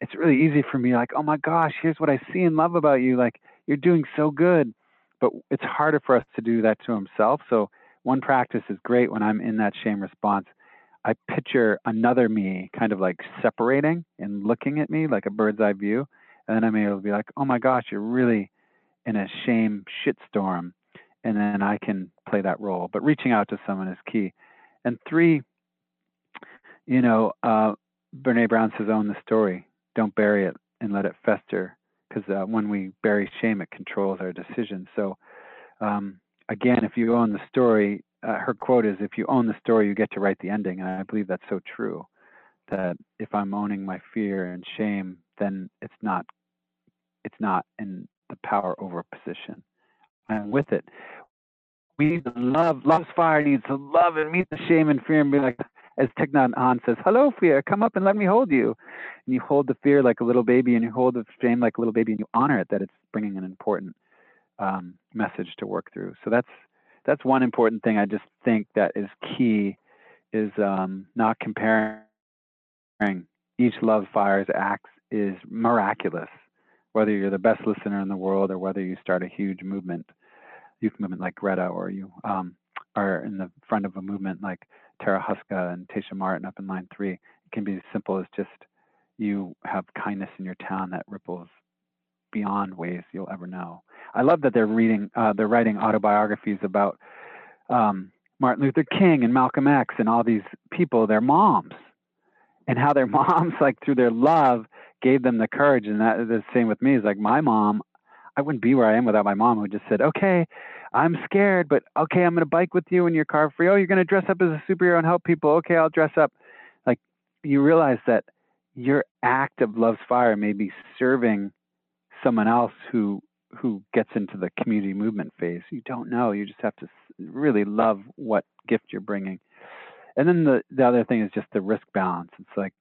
it's really easy for me. Like, oh my gosh, here's what I see and love about you. Like, you're doing so good. But it's harder for us to do that to himself. So one practice is great when I'm in that shame response. I picture another me kind of like separating and looking at me like a bird's eye view. And then I'm able to be like, oh my gosh, you're really in a shame shitstorm and then I can play that role. But reaching out to someone is key. And three, you know, uh, Brene Brown says, own the story. Don't bury it and let it fester, because uh, when we bury shame, it controls our decisions. So, um, again, if you own the story, uh, her quote is, "If you own the story, you get to write the ending." And I believe that's so true. That if I'm owning my fear and shame, then it's not, it's not in the power over position. I'm with it. We need to love. Love's fire needs to love and meet the shame and fear and be like, as Thich Hanh says, "Hello, fear, come up and let me hold you." And you hold the fear like a little baby, and you hold the shame like a little baby, and you honor it that it's bringing an important um, message to work through. So that's that's one important thing I just think that is key is um, not comparing each love fire's acts is miraculous whether you're the best listener in the world or whether you start a huge movement youth movement like greta or you um, are in the front of a movement like tara Houska and tasha martin up in line three it can be as simple as just you have kindness in your town that ripples beyond ways you'll ever know i love that they're reading uh, they're writing autobiographies about um, Martin Luther King and Malcolm X and all these people, their moms, and how their moms, like through their love, gave them the courage. And that the same with me is like my mom. I wouldn't be where I am without my mom, who just said, "Okay, I'm scared, but okay, I'm going to bike with you in your car free. Oh, you're going to dress up as a superhero and help people. Okay, I'll dress up." Like you realize that your act of love's fire may be serving someone else who who gets into the community movement phase. You don't know. You just have to really love what gift you're bringing. And then the the other thing is just the risk balance. It's like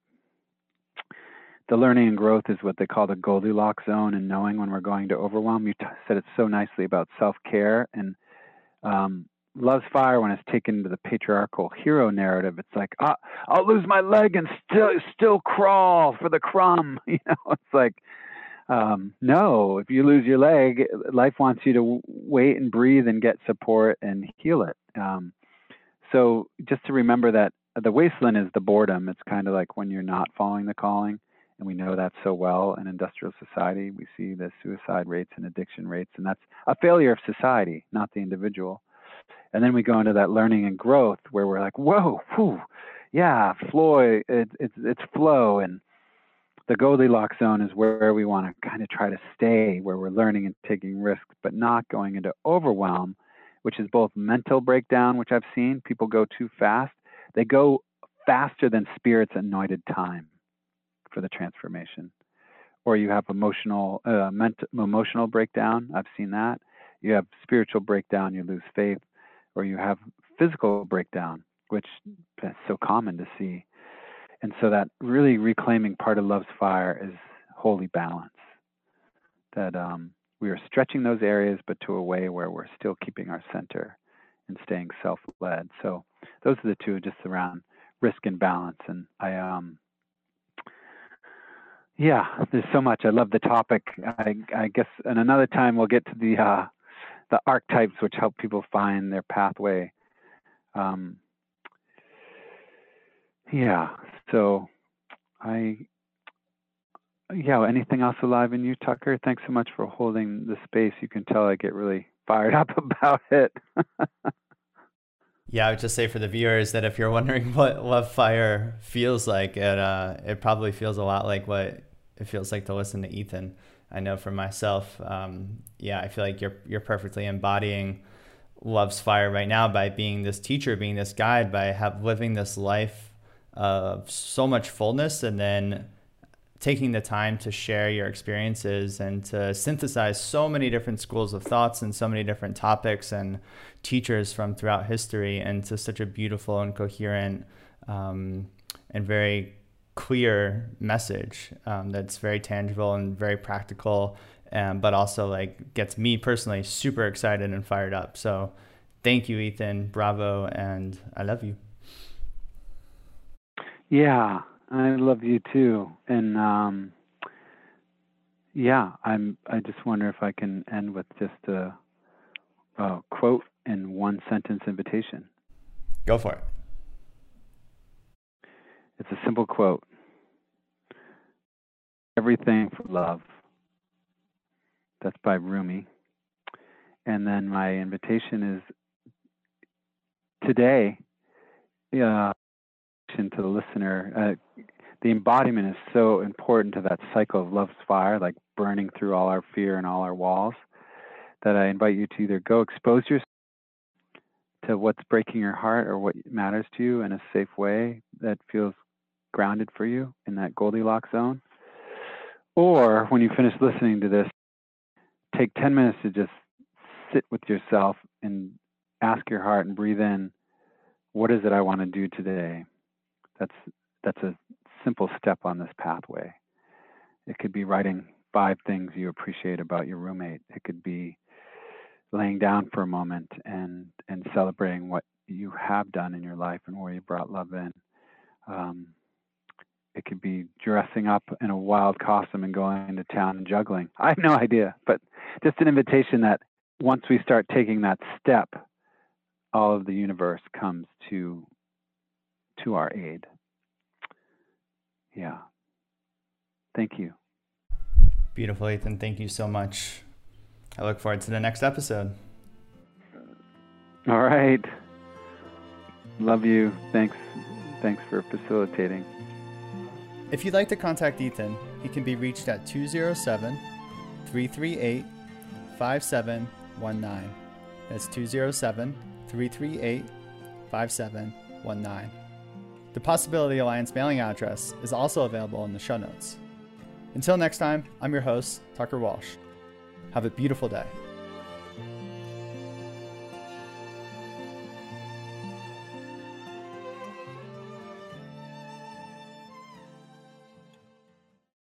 the learning and growth is what they call the Goldilocks zone, and knowing when we're going to overwhelm. You t- said it so nicely about self care and um, love's fire when it's taken to the patriarchal hero narrative. It's like ah, I'll lose my leg and still still crawl for the crumb. You know, it's like um, no, if you lose your leg, life wants you to wait and breathe and get support and heal it. Um, so just to remember that the wasteland is the boredom. It's kind of like when you're not following the calling, and we know that so well in industrial society. We see the suicide rates and addiction rates, and that's a failure of society, not the individual. And then we go into that learning and growth where we're like, whoa, whew, yeah, flow, it, it's it's flow and the Goldilocks zone is where we want to kind of try to stay, where we're learning and taking risks, but not going into overwhelm, which is both mental breakdown, which I've seen people go too fast. They go faster than spirit's anointed time for the transformation. Or you have emotional, uh, emotional breakdown. I've seen that. You have spiritual breakdown, you lose faith, or you have physical breakdown, which is so common to see and so that really reclaiming part of love's fire is holy balance. That um, we are stretching those areas, but to a way where we're still keeping our center and staying self-led. So those are the two, just around risk and balance. And I, um, yeah, there's so much. I love the topic. I, I guess, and another time we'll get to the uh, the archetypes, which help people find their pathway. Um, yeah. So I yeah, anything else alive in you, Tucker? Thanks so much for holding the space. You can tell I get really fired up about it. yeah, I would just say for the viewers that if you're wondering what love fire feels like, it uh, it probably feels a lot like what it feels like to listen to Ethan. I know for myself, um, yeah, I feel like you're you're perfectly embodying love's fire right now by being this teacher, being this guide, by have living this life of so much fullness and then taking the time to share your experiences and to synthesize so many different schools of thoughts and so many different topics and teachers from throughout history into such a beautiful and coherent um, and very clear message um, that's very tangible and very practical um, but also like gets me personally super excited and fired up. So thank you ethan. Bravo and i love you. Yeah, I love you too. And um, yeah, I'm. I just wonder if I can end with just a, a quote and one sentence invitation. Go for it. It's a simple quote. Everything for love. That's by Rumi. And then my invitation is today. Yeah, to the listener, uh, the embodiment is so important to that cycle of love's fire, like burning through all our fear and all our walls, that I invite you to either go expose yourself to what's breaking your heart or what matters to you in a safe way that feels grounded for you in that Goldilocks zone. Or when you finish listening to this, take 10 minutes to just sit with yourself and ask your heart and breathe in what is it I want to do today? That's that's a simple step on this pathway. It could be writing five things you appreciate about your roommate. It could be laying down for a moment and and celebrating what you have done in your life and where you brought love in. Um, it could be dressing up in a wild costume and going to town and juggling. I have no idea, but just an invitation that once we start taking that step, all of the universe comes to to our aid. Yeah. Thank you. Beautiful, Ethan. Thank you so much. I look forward to the next episode. All right. Love you. Thanks. Thanks for facilitating. If you'd like to contact Ethan, he can be reached at 207 338 5719. That's 207 338 5719. The Possibility Alliance mailing address is also available in the show notes. Until next time, I'm your host, Tucker Walsh. Have a beautiful day.